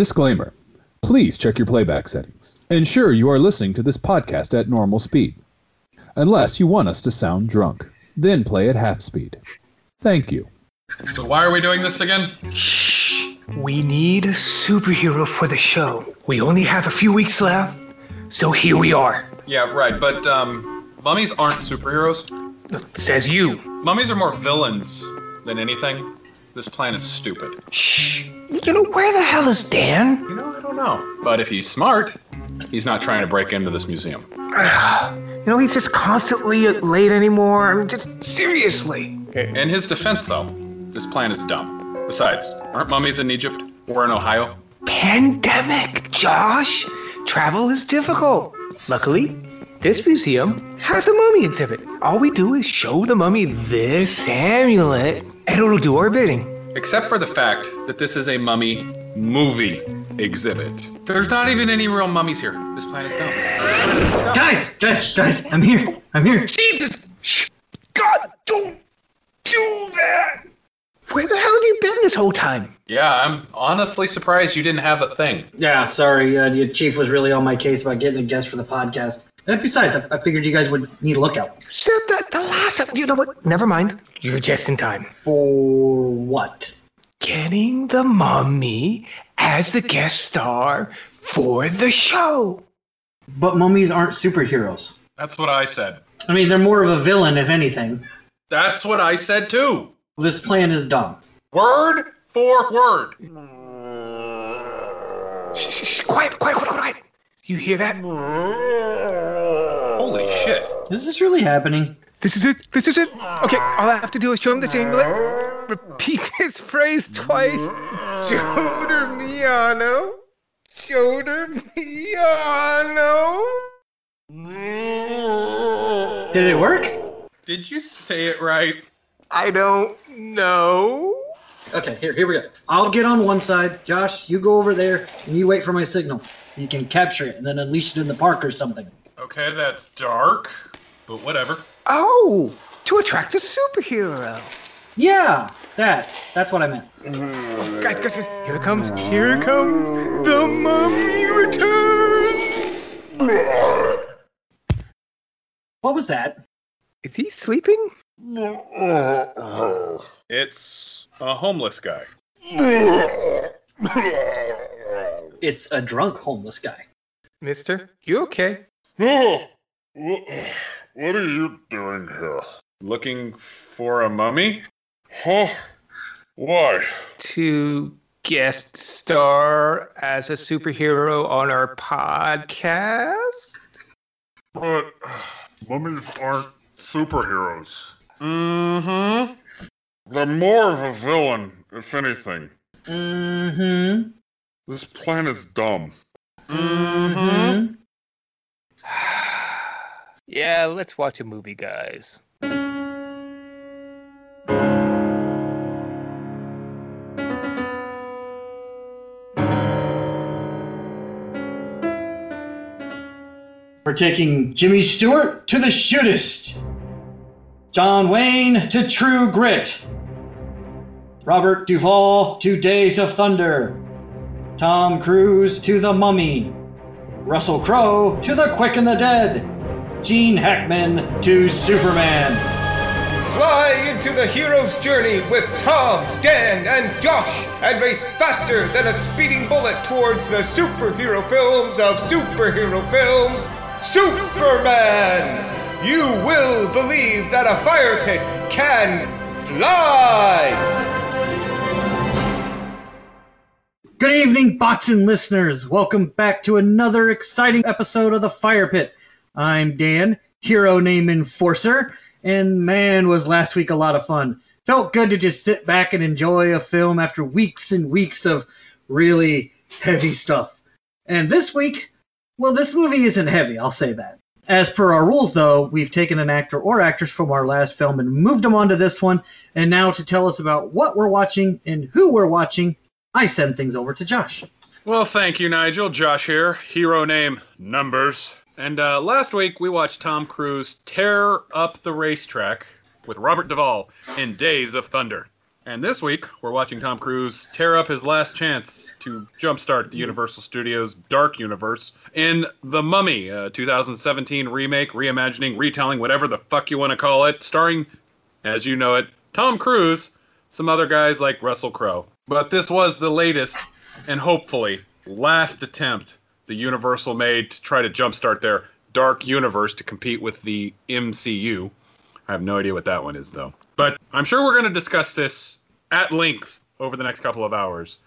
Disclaimer Please check your playback settings. Ensure you are listening to this podcast at normal speed. Unless you want us to sound drunk, then play at half speed. Thank you. So why are we doing this again? Shh. We need a superhero for the show. We only have a few weeks left, so here we are. Yeah, right. But um, mummies aren't superheroes. Says you. Mummies are more villains than anything. This plan is stupid. Shh. You know, where the hell is Dan? You know, I don't know. But if he's smart, he's not trying to break into this museum. you know, he's just constantly late anymore. I mean, just seriously. In his defense, though, this plan is dumb. Besides, aren't mummies in Egypt or in Ohio? Pandemic, Josh. Travel is difficult. Luckily, this museum has a mummy exhibit. All we do is show the mummy this amulet, and it'll do our bidding. Except for the fact that this is a mummy movie exhibit. There's not even any real mummies here. This plan is dumb. Guys, guys, guys, I'm here. I'm here. Jesus! Shh! God, don't do that! Where the hell have you been this whole time? Yeah, I'm honestly surprised you didn't have a thing. Yeah, sorry. Uh, the chief was really on my case about getting a guest for the podcast. And besides, I, I figured you guys would need a lookout. You said that the last. You know what? Never mind. You're just in time. For what? Getting the mummy as the guest star for the show. But mummies aren't superheroes. That's what I said. I mean, they're more of a villain, if anything. That's what I said too. This plan is dumb. Word for word. Shh, shh, shh. Quiet, quiet, quiet, quiet. You hear that? Holy shit. Is this really happening? This is it. This is it. Okay, all I have to do is show him this amulet. Repeat his phrase twice. Shoulder Miano. Shoulder Miano. Did it work? Did you say it right? I don't know. Okay, here, here we go. I'll get on one side. Josh, you go over there and you wait for my signal. You can capture it and then unleash it in the park or something. Okay, that's dark, but whatever. Oh, to attract a superhero. Yeah, that. That's what I meant. Mm-hmm. Guys, guys, guys, here it comes. Here it comes. The mummy returns. What was that? Is he sleeping? It's a homeless guy. It's a drunk homeless guy. Mister, you okay? Oh, what what are you doing here? Looking for a mummy? Huh? Why? To guest star as a superhero on our podcast? But mummies aren't superheroes. Mm-hmm. They're more of a villain, if anything. Mm-hmm. This plan is dumb. Mm-hmm. yeah, let's watch a movie, guys. We're taking Jimmy Stewart to the shootist. John Wayne to True Grit. Robert Duvall to Days of Thunder. Tom Cruise to The Mummy. Russell Crowe to The Quick and the Dead. Gene Hackman to Superman. Fly into the hero's journey with Tom, Dan, and Josh and race faster than a speeding bullet towards the superhero films of superhero films, Superman! You will believe that a fire pit can fly! Good evening, bots and listeners. Welcome back to another exciting episode of The Fire Pit. I'm Dan, hero name Enforcer, and man, was last week a lot of fun. Felt good to just sit back and enjoy a film after weeks and weeks of really heavy stuff. And this week, well, this movie isn't heavy, I'll say that. As per our rules, though, we've taken an actor or actress from our last film and moved them onto this one. And now to tell us about what we're watching and who we're watching, I send things over to Josh. Well, thank you, Nigel. Josh here. Hero name Numbers. And uh, last week we watched Tom Cruise tear up the racetrack with Robert Duvall in Days of Thunder. And this week, we're watching Tom Cruise tear up his last chance to jumpstart the Universal Studios Dark Universe in The Mummy, a 2017 remake, reimagining, retelling, whatever the fuck you want to call it, starring, as you know it, Tom Cruise, some other guys like Russell Crowe. But this was the latest and hopefully last attempt the Universal made to try to jumpstart their Dark Universe to compete with the MCU. I have no idea what that one is, though. But I'm sure we're going to discuss this at length over the next couple of hours.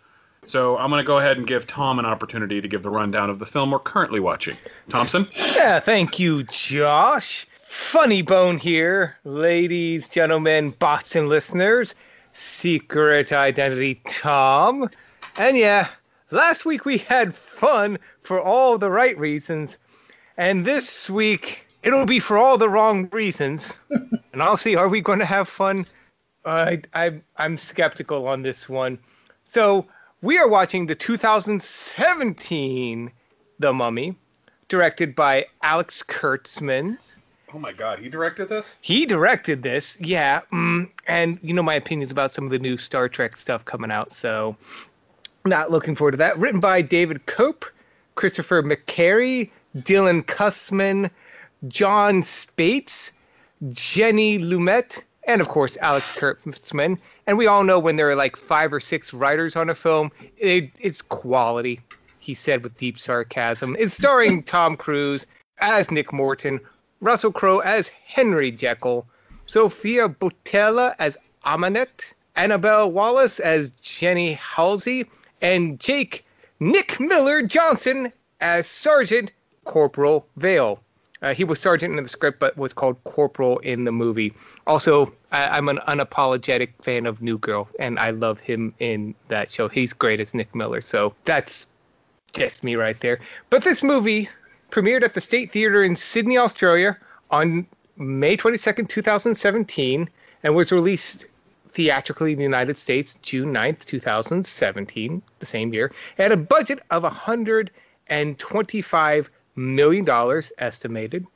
So I'm going to go ahead and give Tom an opportunity to give the rundown of the film we're currently watching. Thompson? Yeah, thank you, Josh. Funny Bone here, ladies, gentlemen, bots, and listeners. Secret Identity Tom. And yeah, last week we had fun for all the right reasons. And this week it'll be for all the wrong reasons. and I'll see, are we going to have fun? I, I, I'm skeptical on this one. So we are watching the 2017 The Mummy, directed by Alex Kurtzman. Oh my god, he directed this? He directed this, yeah. Mm, and you know my opinions about some of the new Star Trek stuff coming out, so not looking forward to that. Written by David Koepp, Christopher McQuarrie, Dylan Kussman, Jon Spaihts, Jenny Lumet, and of course Alex Kurtzman. And we all know when there are like five or six writers on a film, it, it's quality. He said with deep sarcasm. It's starring Tom Cruise as Nick Morton, Russell Crowe as Henry Jekyll, Sophia Boutella as Ahmanet, Annabelle Wallis as Jenny Halsey, and Jake Nick Miller Johnson as Sergeant Corporal Vail. Uh, he was sergeant in the script, but was called corporal in the movie. Also, I, am an unapologetic fan of New Girl, and I love him in that show. He's great as Nick Miller, so that's just me right there. But this movie premiered at the State Theatre in Sydney, Australia on May 22nd, 2017, and was released theatrically in the United States June 9th, 2017, the same year. Had a budget of $125 million estimated.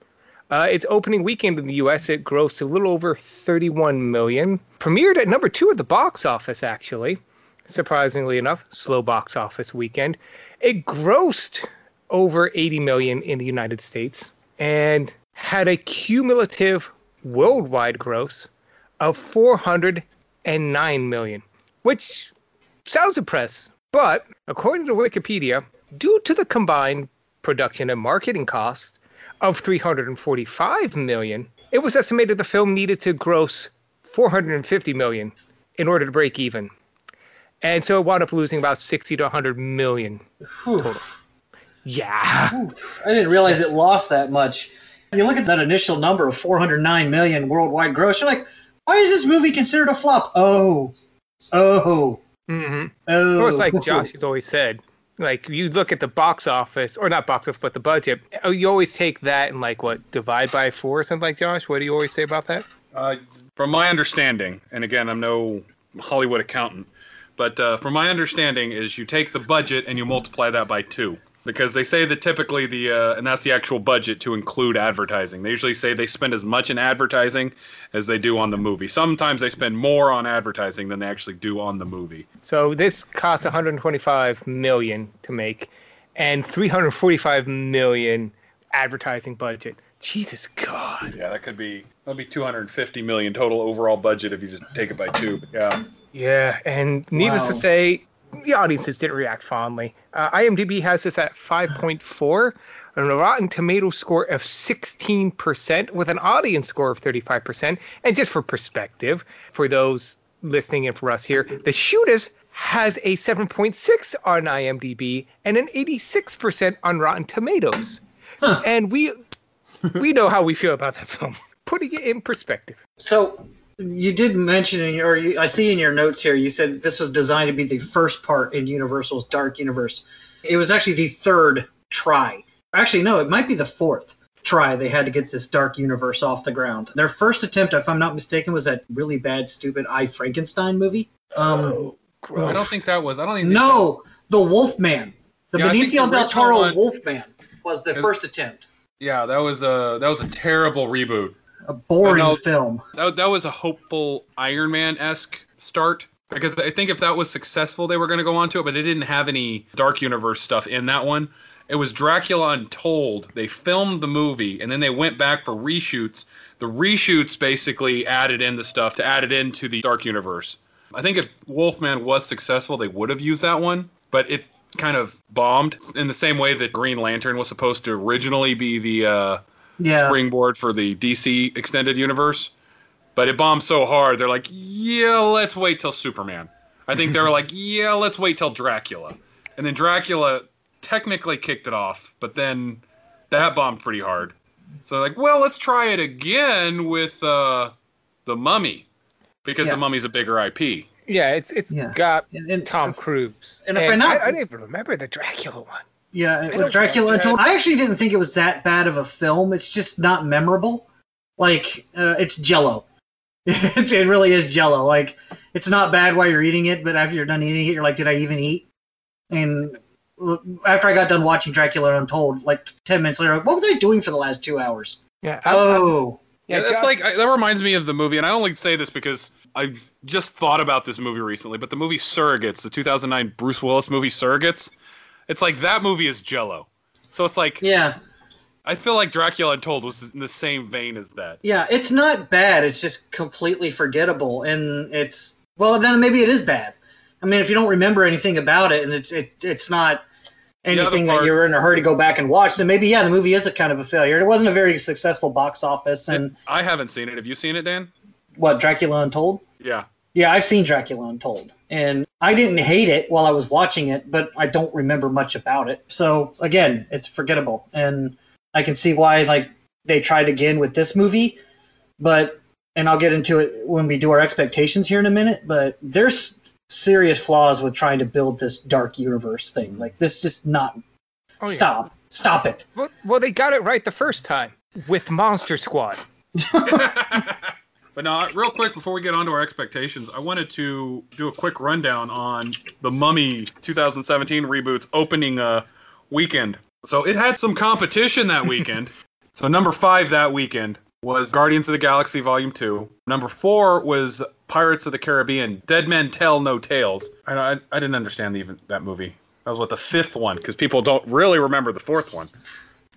Uh, its opening weekend in the U.S. it grossed a little over 31 million. Premiered at number two at the box office, actually. Surprisingly enough, slow box office weekend. It grossed over 80 million in the United States and had a cumulative worldwide gross of 409 million, which sounds impressive. But according to Wikipedia, due to the combined production and marketing costs of 345 million, it was estimated the film needed to gross 450 million in order to break even. And so it wound up losing about 60 to 100 million total. Yeah. Oof, I didn't realize it lost that much. You look at that initial number of 409 million worldwide gross, you're like, why is this movie considered a flop? Oh, oh, Mm-hmm. oh. Of course, like Josh has always said, like you look at the box office, or not box office, but the budget. Oh, you always take that and like what divide by four or something like Josh. What do you always say about that? Uh, from my understanding, and again, I'm no Hollywood accountant, but uh, from my understanding is you take the budget and you multiply that by two. Because they say that typically the, uh, and that's the actual budget to include advertising. They usually say they spend as much in advertising as they do on the movie. Sometimes they spend more on advertising than they actually do on the movie. So this cost 125 million to make, and 345 million advertising budget. Jesus God. Yeah, that could be that'll be 250 million total overall budget if you just take it by two. But yeah, Yeah, and needless to say, the audiences didn't react fondly. Uh, IMDb has this at 5.4, and a Rotten Tomato score of 16%, with an audience score of 35%. And just for perspective, for those listening and for us here, The Shootist has a 7.6 on IMDb and an 86% on Rotten Tomatoes. And we we know how we feel about that film. Putting it in perspective. So you did mention in your, or you, I see in your notes here, you said this was designed to be the first part in Universal's Dark Universe. It was actually the third try. Actually, no, it might be the fourth try they had to get this Dark Universe off the ground. Their first attempt, if I'm not mistaken, was that really bad, stupid I Frankenstein movie. Um, I don't think that was. I don't think no, the Wolfman, the Yeah, Benicio del Toro original one- Wolfman was the first attempt. Yeah, that was a that was a terrible reboot. A boring know. film. That, that was a hopeful Iron Man esque start because I think if that was successful, they were going to go on to it, but it didn't have any Dark Universe stuff in that one. It was Dracula Untold. They filmed the movie and then they went back for reshoots. The reshoots basically added in the stuff to add it into the Dark Universe. I think if Wolfman was successful, they would have used that one, but it kind of bombed in the same way that Green Lantern was supposed to originally be the uh, Yeah. springboard for the DC extended universe. But it bombed so hard, they're like, yeah, let's wait till Superman. I think they were like, yeah, let's wait till Dracula. And then Dracula technically kicked it off, but then that bombed pretty hard. So like, well, let's try it again with uh, the Mummy, because Yeah. the Mummy's a bigger IP. Yeah, it's it's Yeah. got And, and Tom Cruise. and if I'm not- I, I didn't even remember the Dracula one. Yeah, don't with Dracula think that- Untold, I actually didn't think it was that bad of a film. It's just not memorable. Like, uh, it's Jello. it it really is Jello. Like, it's not bad while you're eating it, but after you're done eating it, you're like, did I even eat? And after I got done watching Dracula Untold, like ten minutes later, like, what was I doing for the last two hours? Yeah. I, Oh, yeah, Yeah, that's Josh- like I, that reminds me of the movie, and I only say this because I've just thought about this movie recently. But the movie Surrogates, the 2009 Bruce Willis movie Surrogates, it's like that movie is Jello. So it's like yeah, I feel like Dracula Untold was in the same vein as that. yeah. It's not bad. It's just completely forgettable, and it's well, then maybe it is bad. I mean, if you don't remember anything about it, and it's it, it's not anything that you're in a hurry to go back and watch, then maybe yeah, the movie is a kind of a failure. It wasn't a very successful box office, and I haven't seen it. Have you seen it, Dan? what Dracula Untold? Yeah. Yeah, I've seen Dracula Untold, and I didn't hate it while I was watching it, but I don't remember much about it. So again, it's forgettable, and I can see why like they tried again with this movie, but and I'll get into it when we do our expectations here in a minute. But there's serious flaws with trying to build this dark universe thing. Mm-hmm. Like this, just not Oh, yeah. stop, stop it. Well, well, they got it right the first time with Monster Squad. But now, real quick before we get on to our expectations, I wanted to do a quick rundown on the Mummy 2017 reboots opening uh, weekend. So it had some competition that weekend. so number five that weekend was Guardians of the Galaxy Volume 2. Number four was Pirates of the Caribbean Dead Men Tell No Tales. I, I, I didn't understand even that movie. That was what the fifth one, because people don't really remember the fourth one.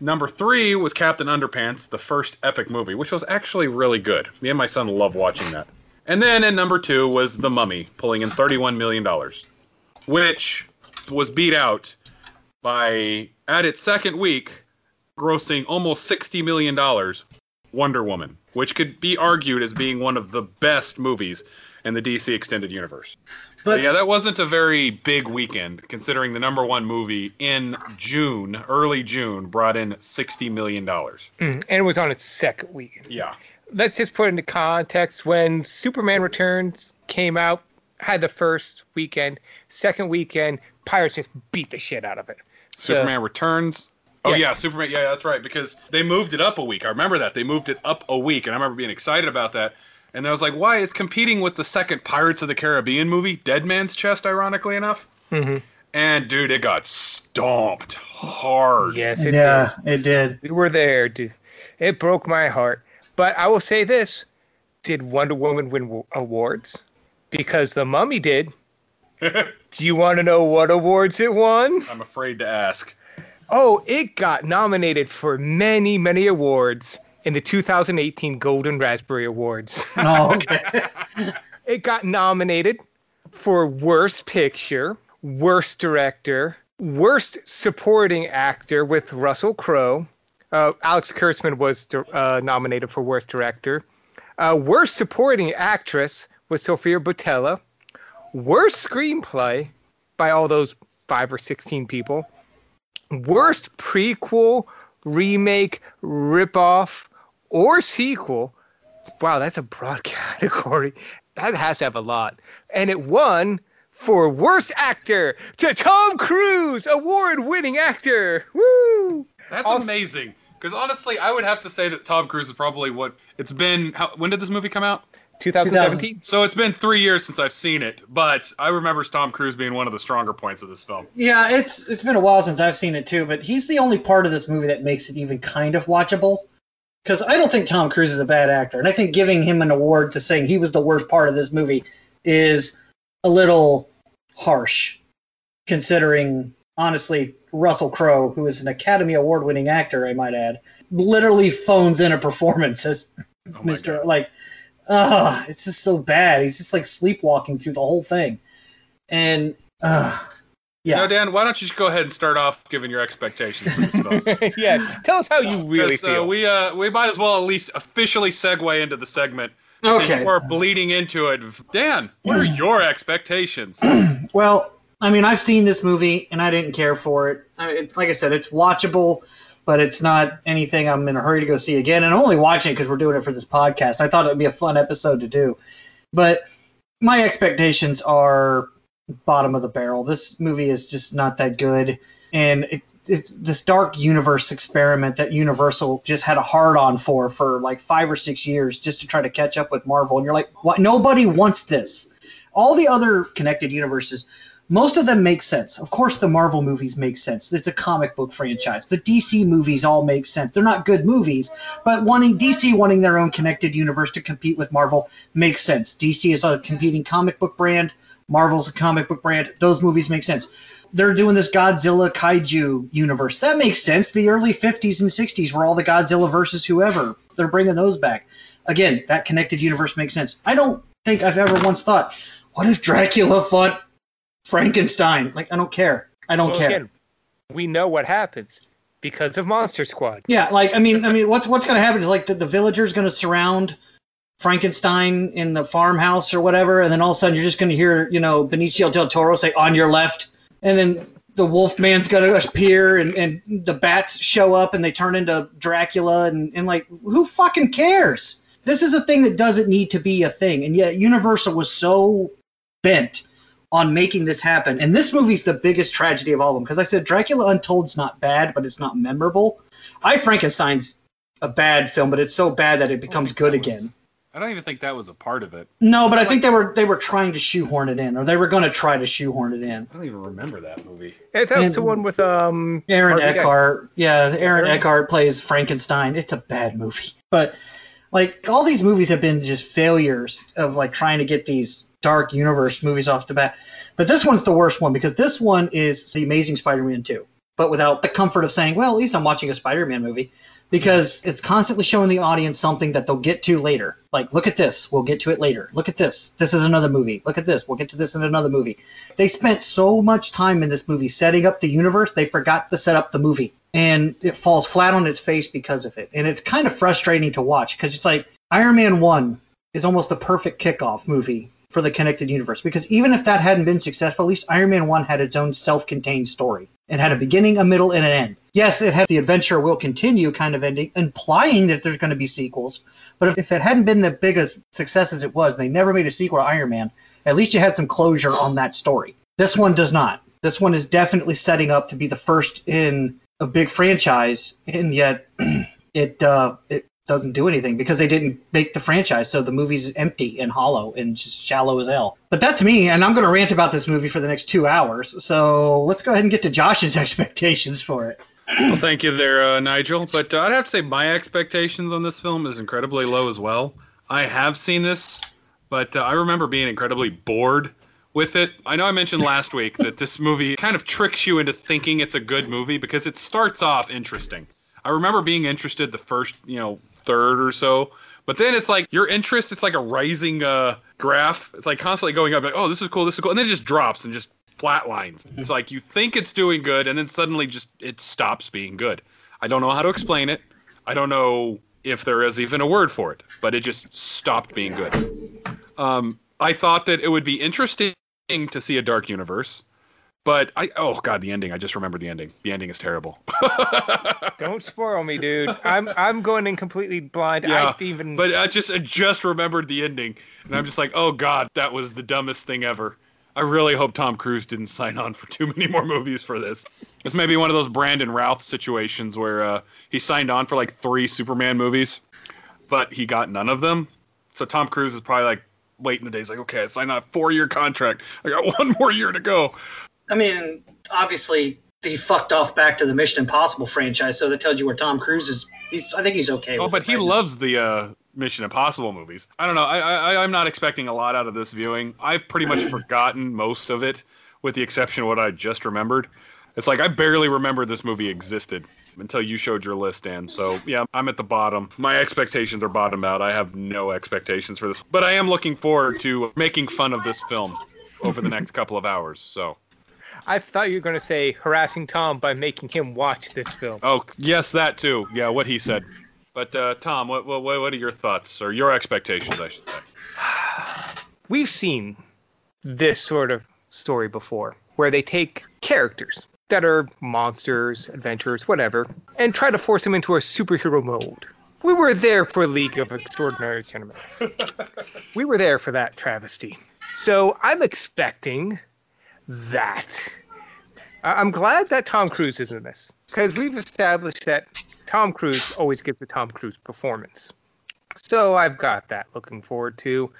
Number three was Captain Underpants, the first epic movie, which was actually really good. Me and my son love watching that. And then in number two was The Mummy, pulling in $31 million, which was beat out by, at its second week, grossing almost $60 million, Wonder Woman, which could be argued as being one of the best movies in the DC Extended Universe. But yeah, that wasn't a very big weekend, considering the number one movie in June, early June, brought in sixty million dollars. Mm, and it was on its second weekend. Yeah, Let's just put into context when Superman Returns came out, had the first weekend, second weekend, Pirates just beat the shit out of it. So- Superman Returns. Oh Yeah. yeah. Superman. Yeah, that's right. Because they moved it up a week. I remember that they moved it up a week, and I remember being excited about that. And I was like, why? It's competing with the second Pirates of the Caribbean movie, Dead Man's Chest, ironically enough. Mhm. And dude, it got stomped hard. Yes, it yeah, it did. did. We were there, dude. It broke my heart. But I will say this: Did Wonder Woman win w- awards? Because the Mummy did. Do you want to know what awards it won? I'm afraid to ask. Oh, it got nominated for many, many awards in the 2018 Golden Raspberry Awards. Oh, okay. It got nominated for Worst Picture, Worst Director, Worst Supporting Actor with Russell Crowe. Uh, Alex Kurtzman was uh, nominated for Worst Director. Uh, worst Supporting Actress was Sophia Boutella. Worst Screenplay by all those five or 16 people. Worst Prequel, Remake, Ripoff, or Sequel. Wow, that's a broad category. That has to have a lot. And it won for Worst Actor to Tom Cruise, award winning actor. Woo! That's Also- amazing. Because honestly, I would have to say that Tom Cruise is probably what it's been. How, when did this movie come out? 2017. So it's been three years since I've seen it, but I remember Tom Cruise being one of the stronger points of this film. Yeah, it's it's been a while since I've seen it too, but he's the only part of this movie that makes it even kind of watchable. Because I don't think Tom Cruise is a bad actor, and I think giving him an award to saying he was the worst part of this movie is a little harsh, considering honestly Russell Crowe, who is an Academy Award winning actor, I might add, literally phones in a performance as Oh Mr. God. Like, ah, it's just so bad. He's just like sleepwalking through the whole thing, and uh, You know, yeah, Dan, why don't you just go ahead and start off giving your expectations for yeah, tell us how you really 'Cause, uh, feel. we uh, we might as well at least officially segue into the segment. because okay. We're bleeding into it. Dan, what are your expectations? Well, I mean, I've seen this movie and I didn't care for it. I it's, like I said, it's watchable, but it's not anything I'm in a hurry to go see again. And I'm only watching it because we're doing it for this podcast. I thought it would be a fun episode to do, but my expectations are bottom of the barrel. This movie is just not that good, and it, it's this dark universe experiment that Universal just had a hard on for for like five or six years just to try to catch up with Marvel. And you're like, what? Nobody wants this. All the other connected universes most of them make sense. Of course, the Marvel movies make sense. It's a comic book franchise. The DC movies all make sense. They're not good movies, but wanting DC wanting their own connected universe to compete with Marvel makes sense. DC is a competing comic book brand. Marvel's a comic book brand. Those movies make sense. They're doing this Godzilla kaiju universe. That makes sense. The early 50s and 60s were all the Godzilla versus whoever. They're bringing those back. Again, that connected universe makes sense. I don't think I've ever once thought, what if Dracula fought Frankenstein. Like I don't care. I don't Well, care. again, we know what happens because of Monster Squad. Yeah, like I mean, I mean, what's what's going to happen is like the, the villagers going to surround Frankenstein in the farmhouse or whatever, and then all of a sudden you're just going to hear you know Benicio del Toro say "on your left," and then the Wolfman's going to appear, and, and the bats show up, and they turn into Dracula, and and like who fucking cares? This is a thing that doesn't need to be a thing, and yet Universal was so bent on making this happen. And this movie's the biggest tragedy of all of them because I said Dracula Untold's not bad, but it's not memorable. I Frankenstein's a bad film, but it's so bad that it becomes good again. I don't even think that was a part of it. No, but I think they were they were trying to shoehorn it in, or they were going to try to shoehorn it in. I don't even remember that movie. Eh, That was the one with um Aaron Harvey Dent. Eckhart, yeah, Aaron Aaron- Eckhart plays Frankenstein. It's a bad movie, but like all these movies have been just failures of like trying to get these dark universe movies off the bat. But this one's the worst one because this one is the Amazing Spider-Man 2, but without the comfort of saying, well, at least I'm watching a Spider-Man movie because it's constantly showing the audience something that they'll get to later. Like, look at this, we'll get to it later. Look at this, this is another movie. Look at this, we'll get to this in another movie. They spent so much time in this movie setting up the universe, they forgot to set up the movie. And it falls flat on its face because of it. And it's kind of frustrating to watch because it's like Iron Man 1 is almost the perfect kickoff movie for the connected universe because even if that hadn't been successful, at least Iron Man 1 had its own self contained story and had a beginning, a middle, and an end. Yes, it had the adventure will continue kind of ending, implying that there's going to be sequels. But if, if it hadn't been the biggest success as it was, they never made a sequel to Iron Man, at least you had some closure on that story. This one does not. This one is definitely setting up to be the first in a big franchise, and yet it uh, it doesn't do anything because they didn't make the franchise, so the movie's empty and hollow and just shallow as hell. But that's me, and I'm going to rant about this movie for the next two hours. So let's go ahead and get to Josh's expectations for it. Well, thank you there, uh, Nigel. But uh, I'd have to say my expectations on this film is incredibly low as well. I have seen this, but uh, I remember being incredibly bored with it. I know I mentioned last week that this movie kind of tricks you into thinking it's a good movie because it starts off interesting. I remember being interested the first, you know, third or so, but then it's like your interest, it's like a rising uh, graph. It's like constantly going up, like, oh, this is cool, this is cool, and then it just drops and just flatlines. It's like you think it's doing good, and then suddenly just it stops being good. I don't know how to explain it. I don't know if there is even a word for it, but it just stopped being good. Um, I thought that it would be interesting to see a dark universe, but I oh god, the ending. I just remembered the ending. The ending is terrible. Don't spoil me, dude. I'm I'm going in completely blind. Yeah, I even But I just I just remembered the ending, and I'm just like, oh god, that was the dumbest thing ever. I really hope Tom Cruise didn't sign on for too many more movies for this. This may be one of those Brandon Routh situations where uh, he signed on for like three Superman movies, but he got none of them. So Tom Cruise is probably like waiting the days, like, okay, I signed a four-year contract. I got one more year to go. I mean, obviously he fucked off back to the Mission Impossible franchise, so that tells you where Tom Cruise is. He's, I think he's okay. Oh, with but he right now. loves the uh, Mission Impossible movies. I don't know. I, I I'm not expecting a lot out of this viewing. I've pretty much forgotten most of it, with the exception of what I just remembered. It's like I barely remember this movie existed until you showed your list, Dan. So yeah, I'm at the bottom. My expectations are bottomed out. I have no expectations for this, but I am looking forward to making fun of this film over the next couple of hours. So. I thought you were going to say harassing Tom by making him watch this film. Oh yes, that too. Yeah, what he said. But uh, Tom, what, what what are your thoughts or your expectations? I should say. We've seen this sort of story before, where they take characters that are monsters, adventurers, whatever, and try to force them into a superhero mode. We were there for League of Extraordinary Gentlemen. we were there for that travesty. So I'm expecting that. I'm glad that Tom Cruise is in this because we've established that Tom Cruise always gives a Tom Cruise performance. So I've got that looking forward to.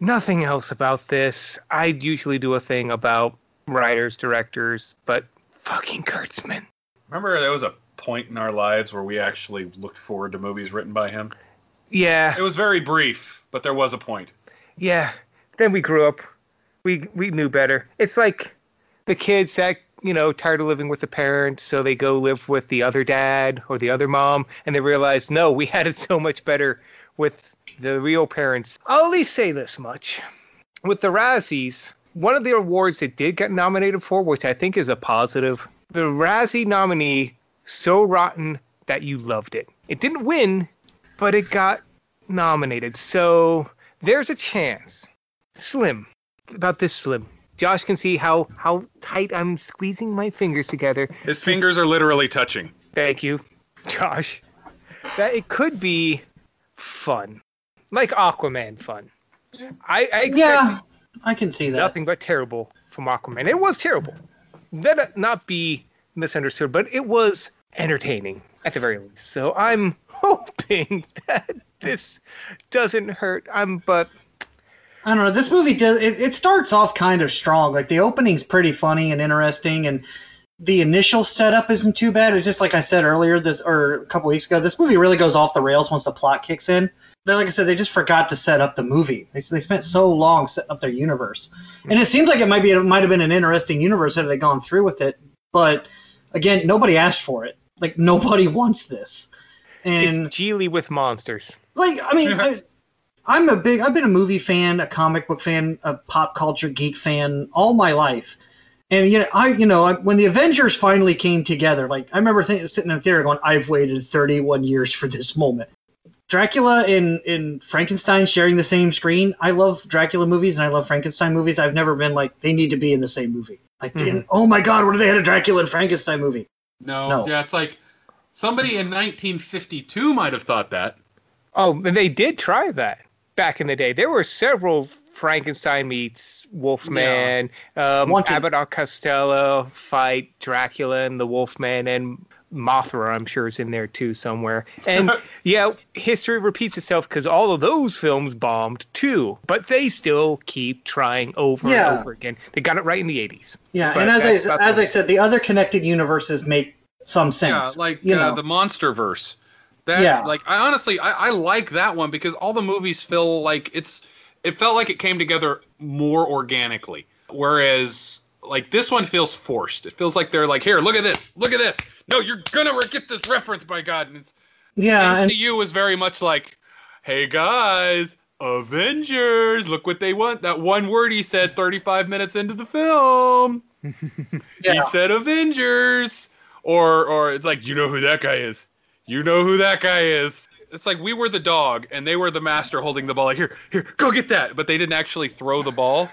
Nothing else about this. I'd usually do a thing about writers, directors, but fucking Kurtzman. Remember, there was a point in our lives where we actually looked forward to movies written by him. Yeah, It was very brief, but there was a point. yeah. Then we grew up. We we knew better. It's like the kids that you know tired of living with the parents, so they go live with the other dad or the other mom, and they realize no, we had it so much better with the real parents. I'll at least say this much: with the Razzies, one of the awards it did get nominated for, which I think is a positive, the Razzie nominee so rotten that you loved it. It didn't win, but it got nominated. So there's a chance. Slim. About this slim. Josh can see how how tight I'm squeezing my fingers together. His fingers are literally touching. Thank you, Josh. That it could be fun. Like Aquaman fun. I, I Yeah, I can see that. nothing but terrible from Aquaman. It was terrible. Let uh, not be misunderstood, but it was entertaining at the very least. So I'm hoping that this doesn't hurt. I'm but I don't know. This movie does. It, it starts off kind of strong. Like the opening's pretty funny and interesting, and the initial setup isn't too bad. It's just like I said earlier, this or a couple weeks ago. This movie really goes off the rails once the plot kicks in. Then, like I said, they just forgot to set up the movie. They, they spent so long setting up their universe, and it seems like it might be it might have been an interesting universe had they gone through with it. But again, nobody asked for it. Like nobody wants this, and it's Geely with monsters. like I mean, I, I'm a big. I've been a movie fan, a comic book fan, a pop culture geek fan all my life. And you know, I you know, I, when the Avengers finally came together, like I remember th- sitting in the theater going, "I've waited 31 years for this moment." Dracula and and Frankenstein sharing the same screen. I love Dracula movies and I love Frankenstein movies. I've never been like they need to be in the same movie. Like, Mhm. oh my god, what if they had a Dracula and Frankenstein movie? No, No. yeah, it's like somebody in 1952 might have thought that. Oh, and they did try that back in the day. There were several Frankenstein meets Wolfman, um, Wanted. Abbott and Costello fight Dracula and the Wolfman, and Mothra, I'm sure, is in there too somewhere. And yeah, history repeats itself because all of those films bombed too, but they still keep trying over Yeah. and over again. They got it right in the 80s. Yeah, But and as I as I said, the other connected universes make some sense. Yeah, sense. like you uh, know. the Monster Verse. That Yeah. like I honestly I, I like that one because all the movies feel like it's it felt like it came together more organically. Whereas like this one feels forced. It feels like they're like, here, look at this, look at this. No, you're gonna re- get this reference by God. And it's yeah, and MCU was very much like, hey guys, Avengers, look what they want. That one word he said 35 minutes into the film. yeah. He said Avengers. Or or it's like, you know who that guy is. You know who that guy is. It's like we were the dog and they were the master holding the ball. Like, here, here, go get that. But they didn't actually throw the ball.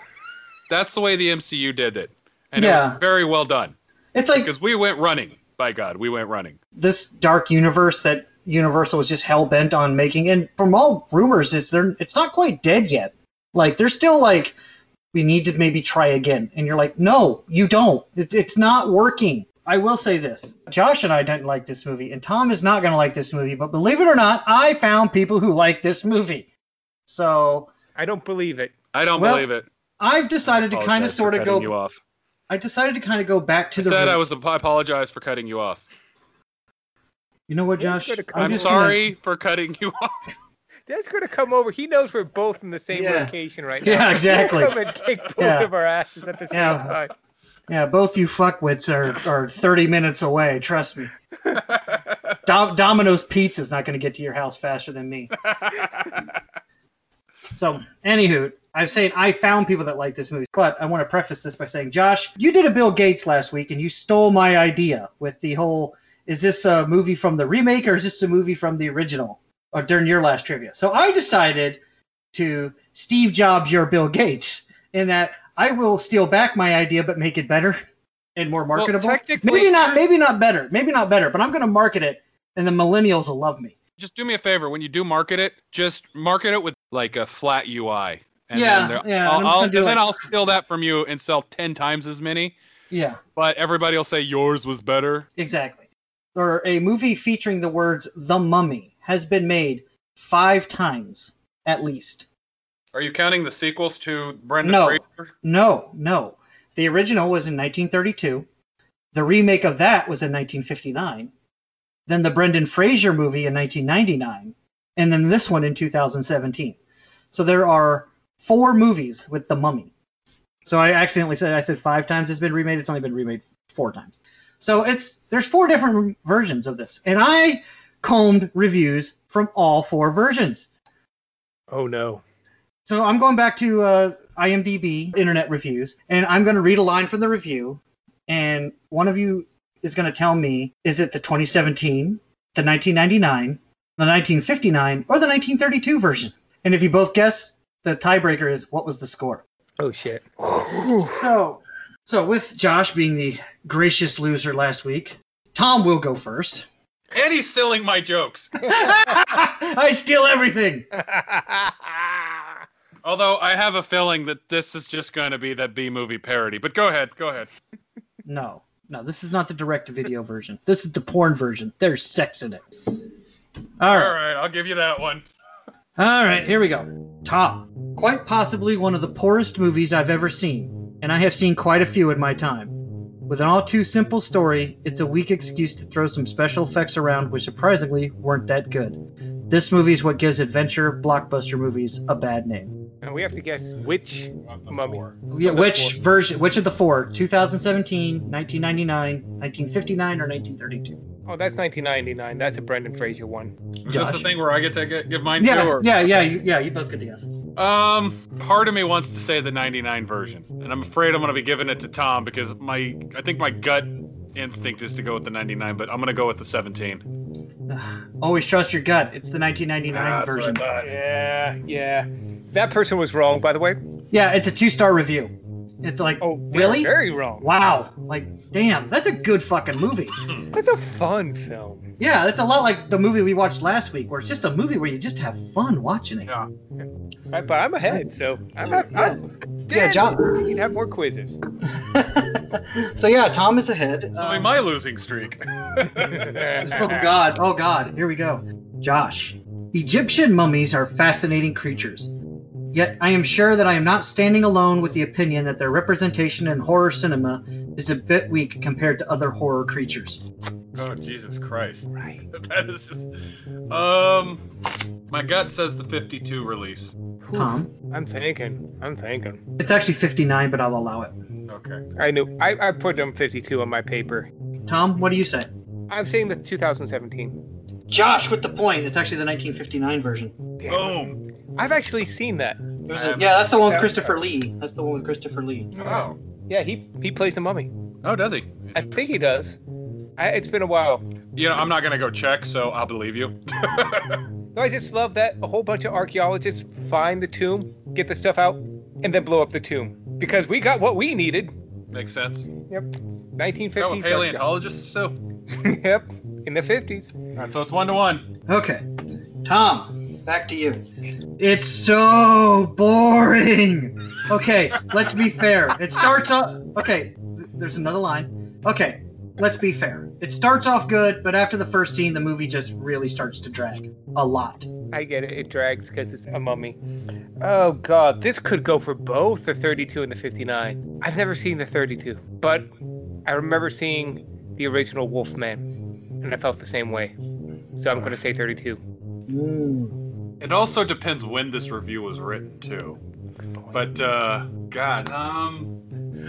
That's the way the MCU did it. And it was very well done. it's like Because we went running. By God, we went running. this dark universe that Universal was just hell bent on making. And from all rumors, it's they're it's not quite dead yet. Like they're still like, we need to maybe try again. And you're like, no, you don't. It, it's not working. I will say this: Josh and I didn't like this movie, and Tom is not going to like this movie. But believe it or not, I found people who like this movie. So I don't believe it. I don't Well, believe it. I've decided to kind of sort of go. you off. I decided to kind of go back to I the. said I was. I apologize for cutting you off. You know what, Josh? I'm I'm just gonna- sorry for cutting you off. Dad's gonna come over. He knows we're both in the same Yeah. location right now. Yeah, exactly. He'll come and kick both Yeah. of our asses at the same Yeah. time. Yeah, both you fuckwits are, are 30 minutes away. Trust me. Dom- Domino's Pizza's not going to get to your house faster than me. So, anywho, I'm saying I found people that like this movie, but I want to preface this by saying, Josh, you did a Bill Gates last week, and you stole my idea with the whole: is this a movie from the remake or is this a movie from the original? Or during your last trivia, so I decided to Steve Jobs your Bill Gates, in that I will steal back my idea but make it better and more Well, marketable. technically- maybe not, maybe not better, maybe not better, but I'm going to market it, and the millennials will love me. just do me a favor when you do market it, just market it with like a flat UI. And Yeah, then yeah, I'll, I'm I'll- and do then I'll steal that from you and sell ten times as many. Yeah. But everybody will say yours was better. Exactly. Or a movie featuring the words "The Mummy" has been made five times at least. Are you counting the sequels to Brendan No. Fraser? No, no. The original was in 1932. The remake of that was in 1959. Then the Brendan Fraser movie in 1999, and then this one in 2017. So there are four movies with the Mummy. So I accidentally said I said five times it's been remade. It's only been remade four times. So it's there's four different versions of this, and I combed reviews from all four versions. Oh no. So I'm going back to uh, IMDb Internet reviews, and I'm going to read a line from the review, and one of you is going to tell me is it the 2017, the 1999, the 1959, or the 1932 version? And if you both guess, the tiebreaker is what was the score. Oh shit. So, so with Josh being the gracious loser last week, Tom will go first. And he's stealing my jokes. I steal everything. Although I have a feeling that this is just going to be that B movie parody. But go ahead, go ahead. No, no, this is not the direct-to-video version. This is the porn version. There's sex in it. All All right. right, I'll give you that one. All right, here we go. Top. Quite possibly one of the poorest movies I've ever seen, and I have seen quite a few in my time. With an all too simple story, it's a weak excuse to throw some special effects around which surprisingly weren't that good. This movie is what gives adventure blockbuster movies a bad name. And we have to guess which mummy. Yeah, Of the which four. version, which of the four? 2017, 1999, 1959, or 1932? Oh, that's 1999. That's a Brendan Fraser one. Is this the thing where I get to get, give mine Yeah, too? Or? yeah, yeah, you, yeah, you both get the guess. Um, part of me wants to say the 99 version, and I'm afraid I'm going to be giving it to Tom because my I think my gut instinct is to go with the 99, but I'm going to go with the 17. Always trust your gut. It's the 1999 Ah, that's what I version. Yeah, yeah. That person was wrong, by the way. Yeah, it's a two star review. It's like, Oh, they're really? Very wrong. Wow. Like, damn, that's a good fucking movie. That's a fun film. Yeah, that's a lot like the movie we watched last week, where it's just a movie where you just have fun watching it. Yeah. Right, but I'm ahead, so I'm, I'm, I'm Yeah, John. You can have more quizzes. so yeah, Tom is ahead. This will Um, be my losing streak. Oh god, oh god, here we go. Josh. Egyptian mummies are fascinating creatures. Yet I am sure that I am not standing alone with the opinion that their representation in horror cinema is a bit weak compared to other horror creatures. oh Jesus Christ! Right. That is just. Um, my gut says the 52 release. Tom. I'm thinking. I'm thinking. It's actually 59, but I'll allow it. Okay. I knew. I, I put them 52 on my paper. Tom, what do you say? I'm saying the 2017. Josh with the point. It's actually the 1959 version. Damn. Boom. I've actually seen that. It was I a- um, yeah, that's the one with Christopher Lee. That's the one with Christopher Lee. Oh. Yeah, he he plays the mummy. Oh, does he? I think he does. I, it's been a while. You know, I'm not gonna go check, so I'll believe you. No, I just love that a whole bunch of archaeologists find the tomb, get the stuff out, and then blow up the tomb because we got what we needed. Makes sense. Yep. Got 1950s. what paleontologists do. archae- yep. In the 50s. All right, so it's one to one. Okay. Tom, back to you. It's so boring. Okay, let's be fair. It starts off. Okay, th- there's another line. Okay, let's be fair. It starts off good, but after the first scene, the movie just really starts to drag a lot. I get it. It drags because it's a mummy. Oh god, this could go for both the 32 and the 59. I've never seen the 32, but I remember seeing the original Wolfman, and I felt the same way. So I'm going to say 32. Mm. It also depends when this review was written too. But uh God, um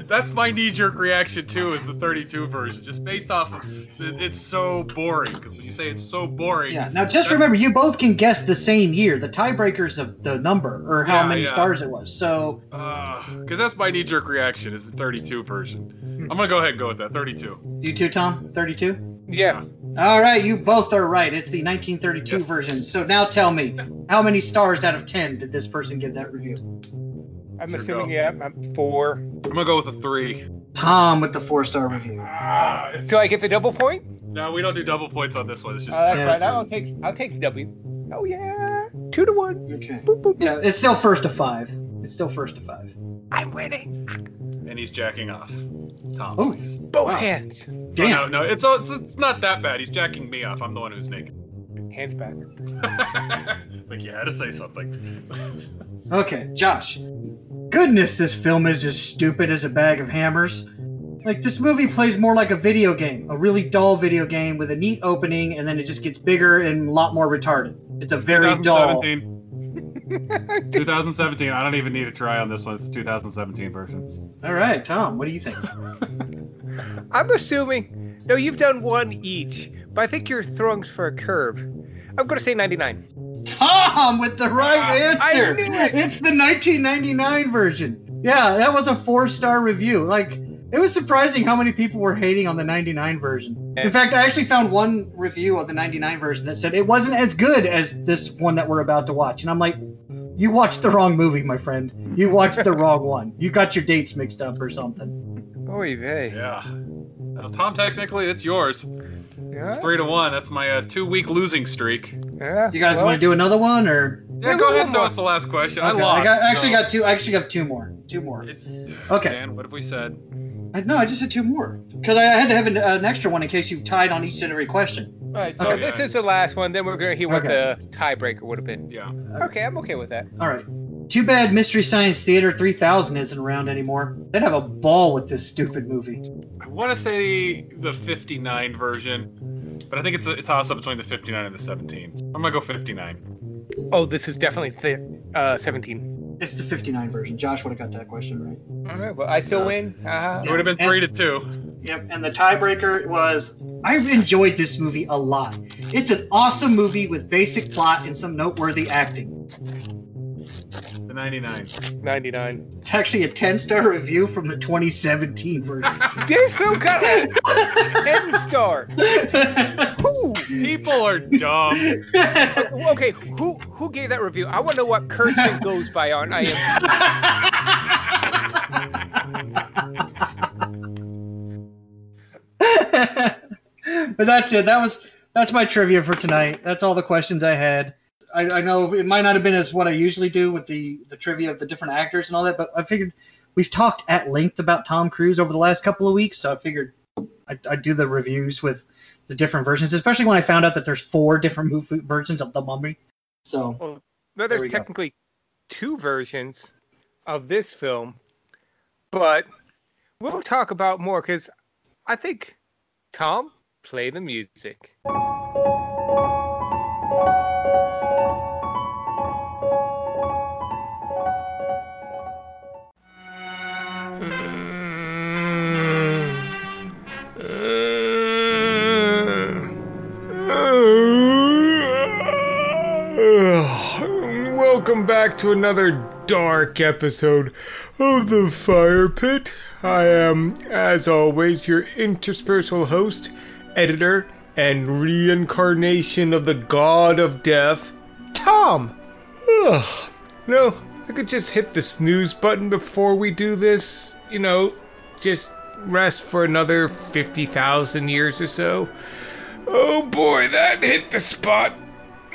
that's my knee-jerk reaction too is the 32 version just based off of it's so boring because when you say it's so boring Yeah. Now, just remember, you both can guess the same year. The tiebreaker's of the number or how Yeah, many yeah. stars it was. So, uh, because that's my knee-jerk reaction is the 32 version hmm. i'm gonna go ahead and go with that 32 you too, Tom, 32. Yeah. All right, you both are right. It's the 1932 Yes. version. So now tell me, how many stars out of 10 did this person give that review? I'm Sure assuming go. yeah, I'm four. i'm gonna go with a three Tom with the four star review. Uh, it's- So I get the double point? no we don't do double points on this one it's Oh, just that's right. I'll take I'll take the W. Oh yeah. Two to one. Okay. Boop, boop. Yeah, it's still first to five. It's still first to five. I'm winning. and he's jacking off tom Oh, Both Wow. hands. Oh, damn. no no it's, it's it's not that bad he's jacking me off i'm the one who's naked Hands back. it's like you had to say something Okay, Josh. Goodness, this film is as stupid as a bag of hammers. Like, this movie plays more like a video game, a really dull video game with a neat opening, and then it just gets bigger and a lot more retarded. It's a very dull. 2017 2017 i don't even need a try on this one it's the 2017 version All right, Tom, what do you think? I'm assuming no, you've done one each, but I think you're throwing for a curve. I'm gonna say 99. Tom with the right ah, I answer. knew it. It's the 1999 version. Yeah, that was a four star review. Like, it was surprising how many people were hating on the 99 version. In fact, I actually found one review of the 99 version that said it wasn't as good as this one that we're about to watch. And I'm like, you watched the wrong movie, my friend. You watched the wrong one. You got your dates mixed up or something. Oy vey. yeah well, tom technically it's yours Yeah. it's three to one that's my uh, two week losing streak yeah. Do you guys well, want to do another one or? yeah Yeah, go ahead and throw us the last question i Okay, lost got, I actually so- got two. I actually got two more. Two more. It- Okay. Dan, what have we said? I, no, I just said two more because I had to have an, an extra one in case you tied on each and every question. All right, so Okay. this is the last one. Then we're gonna hear what Okay. the tiebreaker would have been. Yeah. Okay, I'm okay with that. All right. Too bad Mystery Science Theater 3000 isn't around anymore. They'd have a ball with this stupid movie. I want to say the 59 version, but I think it's a, toss up between the 59 and the 17. I'm gonna go 59. Oh, this is definitely th- uh, 17. It's the 59 version. Josh would have got that question right. All right, well, I still win. Uh, It would have been and- three to two. Yep. And the tiebreaker was I've enjoyed this movie a lot. It's an awesome movie with basic plot and some noteworthy acting. The 99. 99. It's actually a 10 star review from the 2017 version. This film got a 10 star. Who? People are dumb. Okay, who who gave that review? I want to know what Kirsten goes by on IMDb. but that's it. That was that's my trivia for tonight. That's all the questions I had. I, I know it might not have been as what I usually do with the the trivia of the different actors and all that, but I figured we've talked at length about Tom Cruise over the last couple of weeks, so I figured I'd, I'd do the reviews with the different versions, especially when I found out that there's four different movie versions of the Mummy. So No, There there's go. technically two versions of this film, but we'll talk about more because I think Tom play the music. Welcome back to another dark episode of the Fire Pit. I am, as always, your interspersal host, editor, and reincarnation of the god of death, Tom. Ugh. No, I could just hit the snooze button before we do this. You know, just rest for another 50,000 years or so. Oh boy, that hit the spot.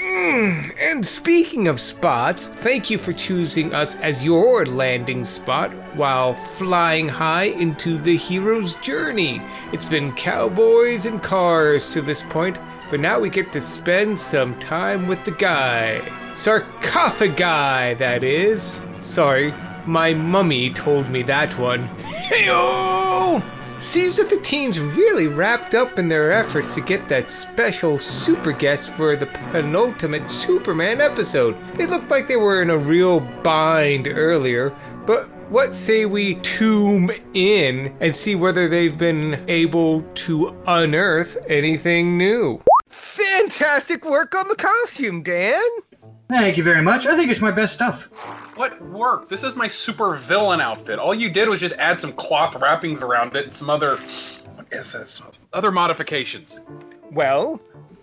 Mm, and speaking of spots, thank you for choosing us as your landing spot while flying high into the hero's journey. It's been cowboys and cars to this point, but now we get to spend some time with the guy. Sarcophagi, that is. Sorry, my mummy told me that one. Heyo! Seems that the team's really wrapped up in their efforts to get that special super guest for the penultimate Superman episode. They looked like they were in a real bind earlier, but what say we tomb in and see whether they've been able to unearth anything new? Fantastic work on the costume, Dan. Thank you very much. I think it's my best stuff. What work? This is my super villain outfit. All you did was just add some cloth wrappings around it and some other. What is this? Other modifications. Well,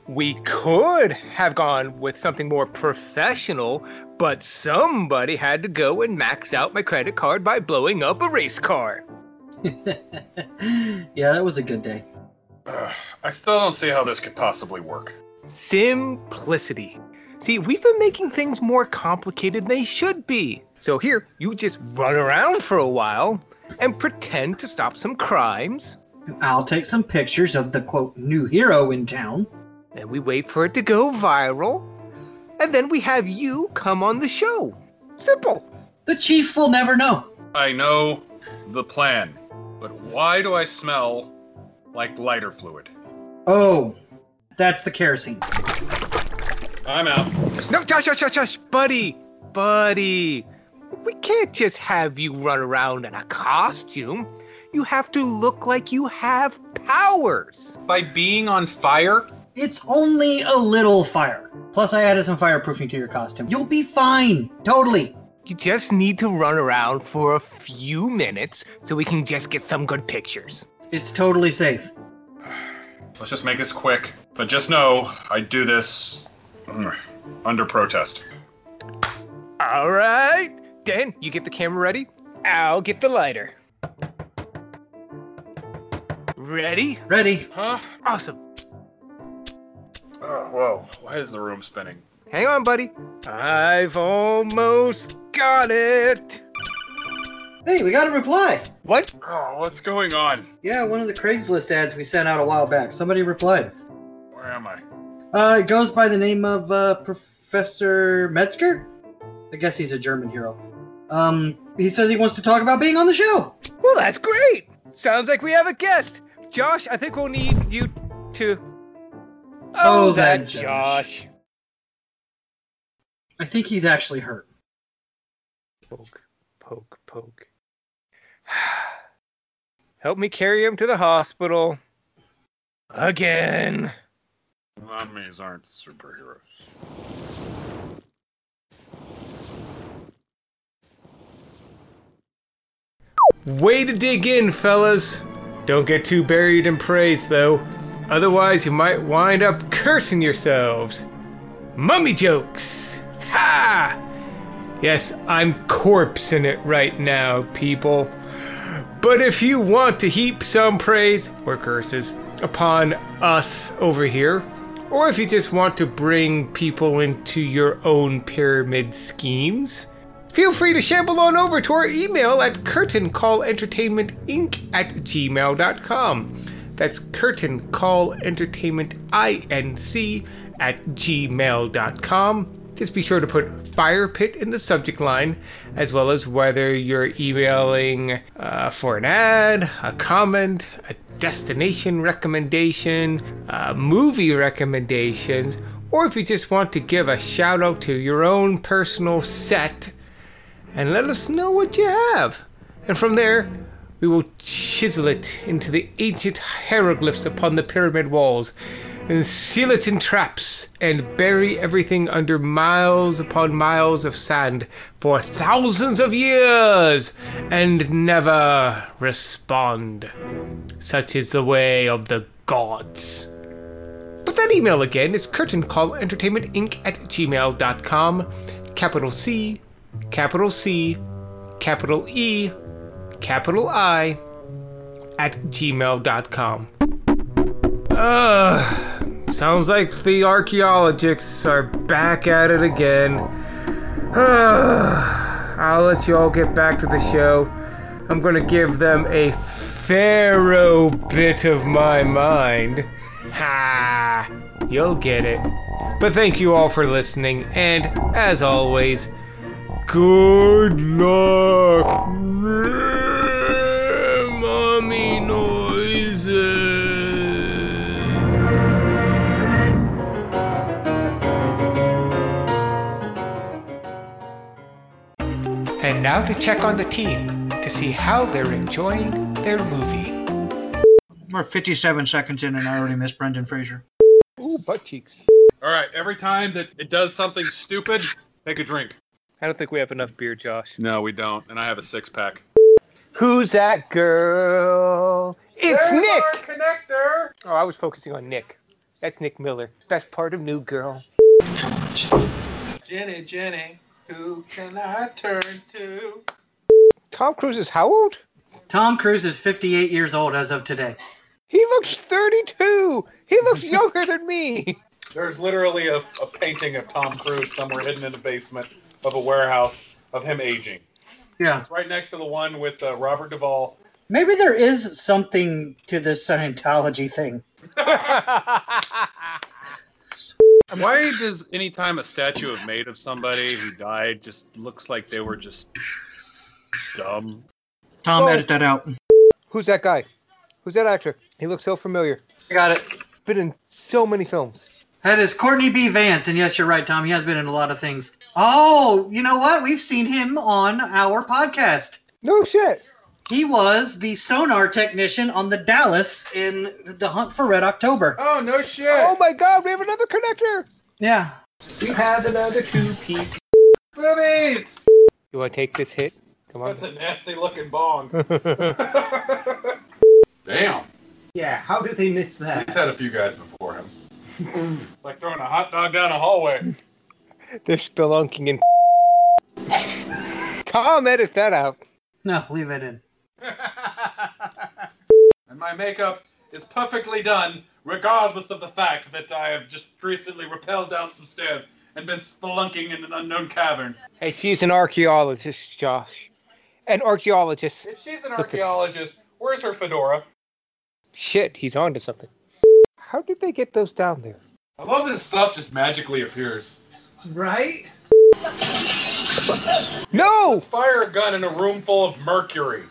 we could have gone with something more professional, but somebody had to go and max out my credit card by blowing up a race car. yeah, that was a good day. Ugh, I still don't see how this could possibly work. Simplicity. See, we've been making things more complicated than they should be. So here, you just run around for a while and pretend to stop some crimes, I'll take some pictures of the quote new hero in town. and we wait for it to go viral, and then we have you come on the show. Simple. The chief will never know. I know the plan, but why do I smell like lighter fluid? Oh, that's the kerosene. I'm out. No, Josh, Josh, Josh, Josh, buddy, buddy. We can't just have you run around in a costume. You have to look like you have powers. By being on fire? It's only a little fire. Plus, I added some fireproofing to your costume. You'll be fine. Totally. You just need to run around for a few minutes so we can just get some good pictures. It's totally safe. Let's just make this quick. But just know, I do this Mm. under protest. All right. Dan, you get the camera ready? I'll get the lighter. Ready? Ready? Huh? Awesome. Oh, whoa. Why is the room spinning? Hang on, buddy. I've almost got it. Hey, we got a reply. What? Oh, what's going on? Yeah, one of the Craigslist ads we sent out a while back. Somebody replied. Where am I? Uh, it goes by the name of uh, Professor Metzger. I guess he's a German hero. Um, he says he wants to talk about being on the show. Well, that's great. Sounds like we have a guest. Josh, I think we'll need you to. Oh, that that Josh. Josh. I think he's actually hurt. Poke, poke, poke. Help me carry him to the hospital. Again. Mummies aren't superheroes. Way to dig in, fellas. Don't get too buried in praise, though. Otherwise, you might wind up cursing yourselves. Mummy jokes! Ha! Yes, I'm corpsing it right now, people. But if you want to heap some praise or curses upon us over here, or if you just want to bring people into your own pyramid schemes, feel free to shamble on over to our email at curtaincallentertainmentinc at gmail.com. That's curtaincallentertainmentinc at gmail.com. Just be sure to put Fire Pit in the subject line, as well as whether you're emailing uh, for an ad, a comment, a destination recommendation, uh, movie recommendations, or if you just want to give a shout out to your own personal set and let us know what you have. And from there, we will chisel it into the ancient hieroglyphs upon the pyramid walls and seal it in traps and bury everything under miles upon miles of sand for thousands of years and never respond. Such is the way of the gods. But that email again is curtaincallentertainmentinc at gmail.com. Capital C, capital C, capital E, capital I, at gmail.com. Ugh, sounds like the archaeologists are back at it again. I'll let you all get back to the show. I'm gonna give them a pharaoh bit of my mind. Ha! You'll get it. But thank you all for listening, and as always, good luck. Now to check on the team to see how they're enjoying their movie. We're 57 seconds in, and I already missed Brendan Fraser. Ooh, butt cheeks. All right, every time that it does something stupid, take a drink. I don't think we have enough beer, Josh. No, we don't, and I have a six pack. Who's that girl? It's Nick! connector. Oh, I was focusing on Nick. That's Nick Miller. Best part of New Girl. Jenny, Jenny, who can I turn to? Tom Cruise is how old? Tom Cruise is 58 years old as of today. He looks 32. He looks younger than me. There's literally a, a painting of Tom Cruise somewhere hidden in the basement of a warehouse of him aging. Yeah. It's right next to the one with uh, Robert Duvall. Maybe there is something to this Scientology thing. Why does anytime a statue is made of somebody who died just looks like they were just dumb? Tom, Oh. edit that out. Who's that guy? Who's that actor? He looks so familiar. I got it. Been in so many films. That is Courtney B. Vance, and yes, you're right, Tom. He has been in a lot of things. Oh, you know what? We've seen him on our podcast. No shit. He was the sonar technician on the Dallas in The Hunt for Red October. Oh, no shit. Oh my god, we have another connector. Yeah. We have another two peep. Boobies! You want to take this hit? Come on. That's a nasty looking bong. Damn. Yeah, how did they miss that? He's had a few guys before him. like throwing a hot dog down a hallway. They're spelunking in. Tom, edit that out. No, leave it in. and my makeup is perfectly done, regardless of the fact that I have just recently rappelled down some stairs and been spelunking in an unknown cavern. Hey, she's an archaeologist, Josh. An archaeologist. If she's an archaeologist, where's her fedora? Shit, he's onto something. How did they get those down there? I love this stuff just magically appears. Right? No! Fire a gun in a room full of mercury.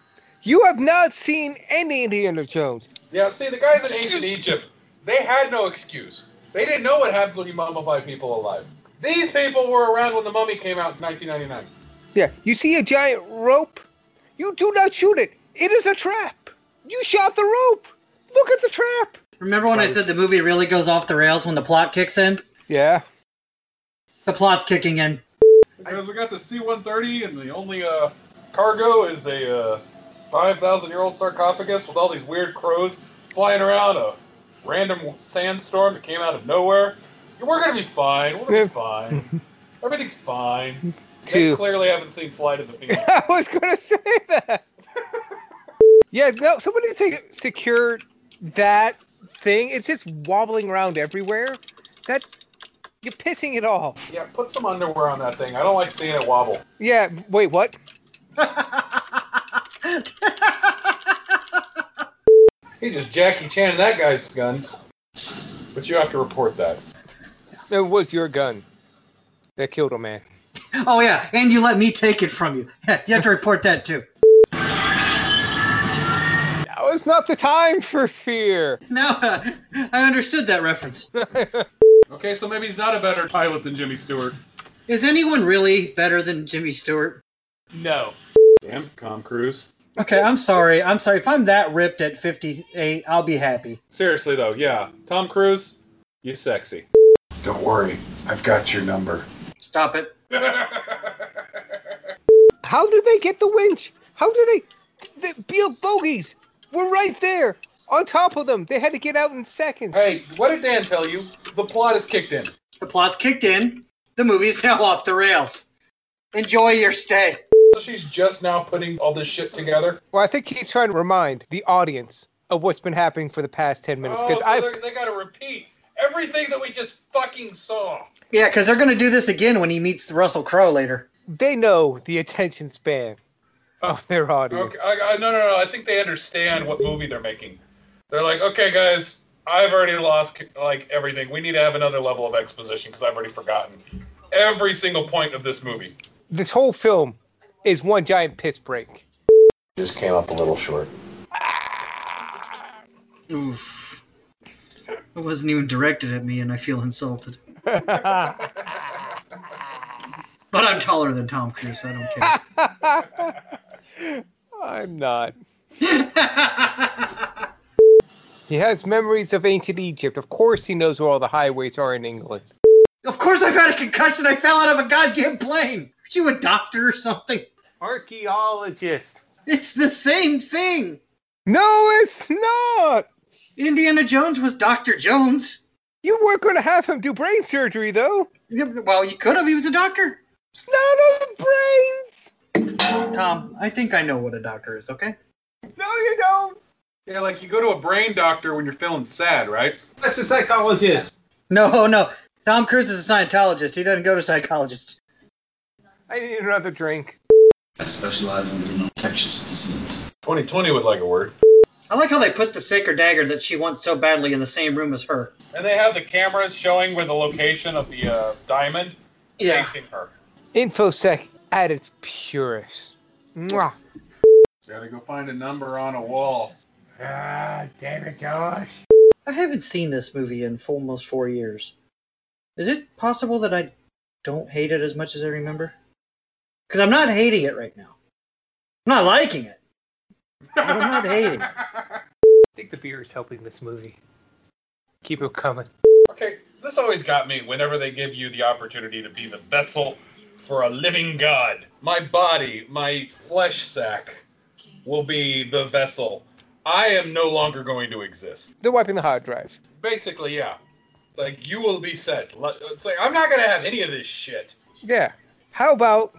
You have not seen any Indiana Jones. Yeah, see, the guys in ancient Egypt, they had no excuse. They didn't know what happens when you mummify people alive. These people were around when the mummy came out in 1999. Yeah, you see a giant rope? You do not shoot it. It is a trap. You shot the rope. Look at the trap. Remember when I said the movie really goes off the rails when the plot kicks in? Yeah. The plot's kicking in. Because we got the C-130, and the only uh, cargo is a uh, 5,000-year-old sarcophagus with all these weird crows flying around a random sandstorm that came out of nowhere. We're gonna be fine. We're gonna be fine. Everything's fine. They Two. clearly haven't seen Flight of the Phoenix. I was gonna say that. yeah, no, somebody take secure that thing. It's just wobbling around everywhere. That you're pissing it off. Yeah, put some underwear on that thing. I don't like seeing it wobble. Yeah, wait, what? He just Jackie Chan that guy's gun. But you have to report that. It was your gun that killed a man. Oh yeah, and you let me take it from you. Yeah, you have to report that too. Now is not the time for fear. No, uh, I understood that reference. Okay, so maybe he's not a better pilot than Jimmy Stewart. Is anyone really better than Jimmy Stewart? No. Damn, Tom Cruise. Okay, I'm sorry. I'm sorry. If I'm that ripped at 58, I'll be happy. Seriously though, yeah. Tom Cruise, you sexy. Don't worry, I've got your number. Stop it. How do they get the winch? How do they? The Beal bogies were right there on top of them. They had to get out in seconds. hey, what did Dan tell you? The plot is kicked in. The plot's kicked in. The movie's now off the rails. Enjoy your stay. So she's just now putting all this shit together. Well, I think he's trying to remind the audience of what's been happening for the past ten minutes. Oh, Because so I, they're- they gotta repeat everything that we just fucking saw. Yeah, because they're going to do this again when he meets Russell Crowe later. they know the attention span oh. of their audience. Okay, I, I, no, no, no. I think they understand what movie they're making. They're like, okay, guys, I've already lost like everything. We need to have another level of exposition because I've already forgotten every single point of this movie. This whole film is one giant piss break. Just came up a little short. Oof. It wasn't even directed at me, and I feel insulted. But But I'm taller than Tom Cruise, so I don't care. I'm not. He has memories of ancient Egypt. Of course, he knows where all the highways are in England. of course, I've had a concussion. I fell out of a goddamn plane. Are you a doctor or something? Archaeologist. It's the same thing. No, it's not. Indiana Jones was Dr. Jones. You weren't going to have him do brain surgery, though. Yeah, Well, you could have. He was a doctor. Not of brains. Tom, I think I know what a doctor is, okay? No, you don't. Yeah, like you go to a brain doctor when you're feeling sad, right? That's a psychologist. No, no. Tom Cruise is a Scientologist. He doesn't go to psychologists. I need another drink. I specialize in infectious disease. 2020 would like a word. I like how they put the sacred dagger that she wants so badly in the same room as her. And they have the cameras showing where the location of the uh, diamond Yeah. facing her. Infosec at its purest. Mwah. Gotta go find a number on a wall. Ah, damn it, Josh. I haven't seen this movie in for almost four years. Is it possible that I don't hate it as much as I remember? Because I'm not hating it right now. I'm not liking it. But I'm not hating it. I think the beer is helping this movie. Keep it coming. Okay, this always got me whenever they give you the opportunity to be the vessel for a living god. My body, my flesh sack, will be the vessel. I am no longer going to exist. They're wiping the hard drive. Basically, yeah. Like, you will be set. It's like, I'm not going to have any of this shit. Yeah. How about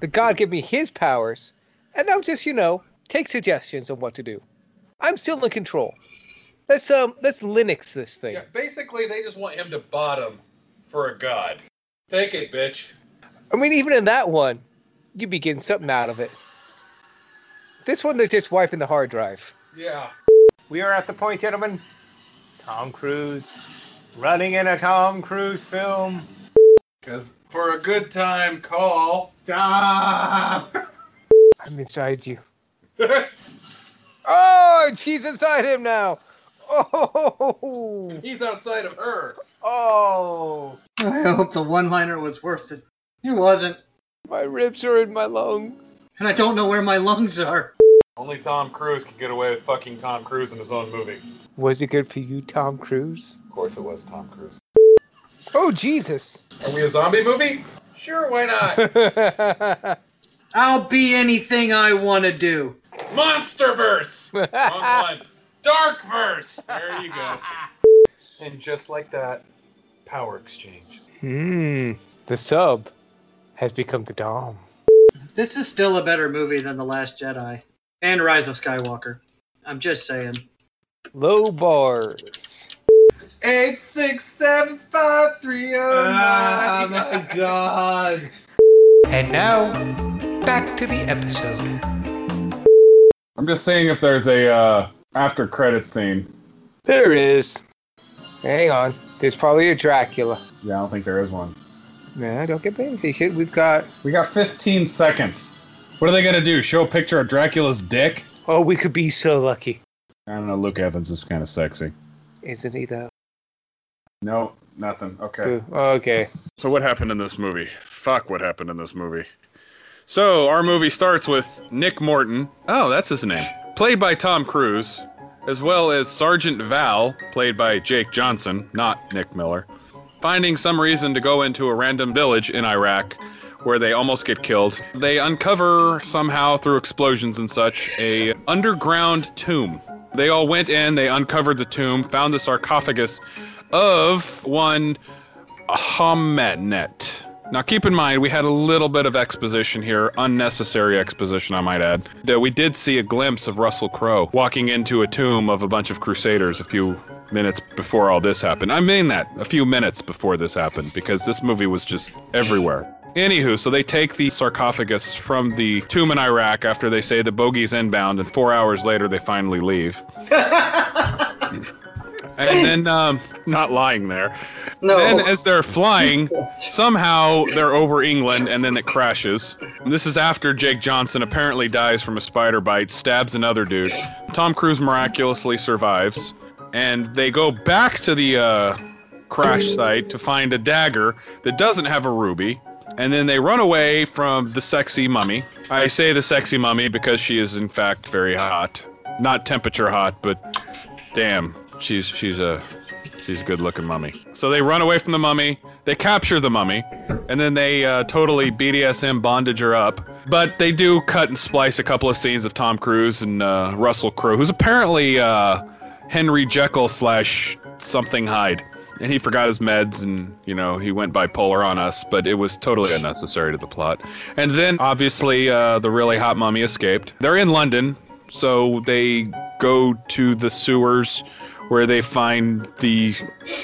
the God give me his powers, and I'll just, you know, take suggestions on what to do. I'm still in control. Let's um let's Linux this thing. Yeah, basically, they just want him to bottom for a god. Take it, bitch. I mean, even in that one, you'd be getting something out of it. This one, they're just wiping the hard drive. Yeah. We are at the point, gentlemen. Tom Cruise running in a Tom Cruise film. Because for a good time, call. Stop! I'm inside you. Oh, she's inside him now. Oh, He's outside of her. oh, I hope the one liner was worth it. It wasn't. my ribs are in my lungs. And I don't know where my lungs are. Only Tom Cruise can get away with fucking Tom Cruise in his own movie. Was it good for you, Tom Cruise? Of course, it was Tom Cruise. Oh, Jesus. Are we a zombie movie? Sure, why not? I'll be anything I want to do. Monsterverse. Wrong one. Darkverse. There you go. And just like that, power exchange. Hmm. The sub has become the Dom. This is still a better movie than The Last Jedi and Rise of Skywalker. I'm just saying. Low bars. Eight six seven five three oh nine. God. And now, back to the episode. I'm just saying if there's a uh, after credit scene. There is. Hang on. There's probably a Dracula. Yeah, I don't think there is one. Nah, don't get impatient. We've got. We got 15 seconds. What are they gonna do? Show a picture of Dracula's dick? Oh, we could be so lucky. I don't know. Luke Evans is kind of sexy. Isn't he, though? No, nothing. Okay. Okay. So what happened in this movie? Fuck what happened in this movie. So our movie starts with Nick Morton. Oh, that's his name. Played by Tom Cruise, as well as Sergeant Vail, played by Jake Johnson, not Nick Miller, finding some reason to go into a random village in Iraq where they almost get killed. They uncover somehow through explosions and such a underground tomb. They all went in, they uncovered the tomb, found the sarcophagus of one Ahmanet. Now, keep in mind, we had a little bit of exposition here, unnecessary exposition, I might add. We did see a glimpse of Russell Crowe walking into a tomb of a bunch of Crusaders a few minutes before all this happened. I mean that, a few minutes before this happened, because this movie was just everywhere. Anywho, so they take the sarcophagus from the tomb in Iraq after they say the bogey's inbound, and four hours later they finally leave. and then, um, not lying there. No. Then, as they're flying, somehow they're over England and then it crashes. This is after Jake Johnson apparently dies from a spider bite, stabs another dude. Tom Cruise miraculously survives, and they go back to the uh, crash site to find a dagger that doesn't have a ruby. and then they run away from the sexy mummy. I say the sexy mummy because she is in fact very hot, not temperature hot, but damn, she's she's a she's a good looking mummy. So they run away from the mummy. They capture the mummy, and then they uh, totally BDSM bondage her up. But they do cut and splice a couple of scenes of Tom Cruise and uh, Russell Crowe, who's apparently uh, Henry Jekyll slash something Hyde. And he forgot his meds and, you know, he went bipolar on us, but it was totally unnecessary to the plot. And then, obviously, uh, the really hot mummy escaped. They're in London, so they go to the sewers where they find the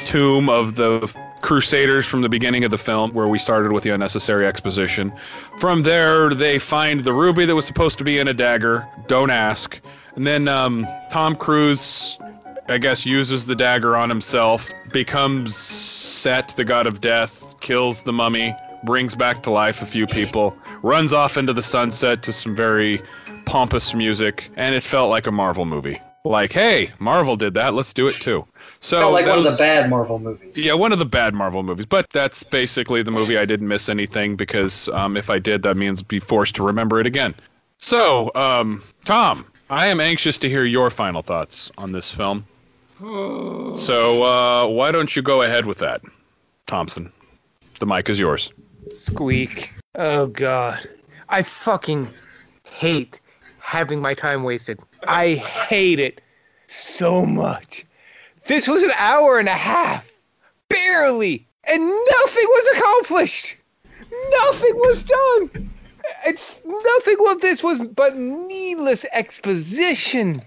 tomb of the Crusaders from the beginning of the film, where we started with the unnecessary exposition. From there, they find the ruby that was supposed to be in a dagger. Don't ask. And then um, Tom Cruise, I guess, uses the dagger on himself, becomes Set, the god of death, kills the mummy, brings back to life a few people, runs off into the sunset to some very pompous music, and it felt like a Marvel movie. Like, hey, Marvel did that, let's do it too. So Felt like one of the bad Marvel movies. yeah, one of the bad Marvel movies, but that's basically the movie. I didn't miss anything because um, if I did, that means be forced to remember it again. So, um, Tom, I am anxious to hear your final thoughts on this film. So, uh, why don't you go ahead with that, Thompson? The mic is yours. Squeak. Oh god. I fucking hate having my time wasted. I hate it so much. This was an hour and a half. Barely. And nothing was accomplished. Nothing was done. It's nothing of this was but needless exposition.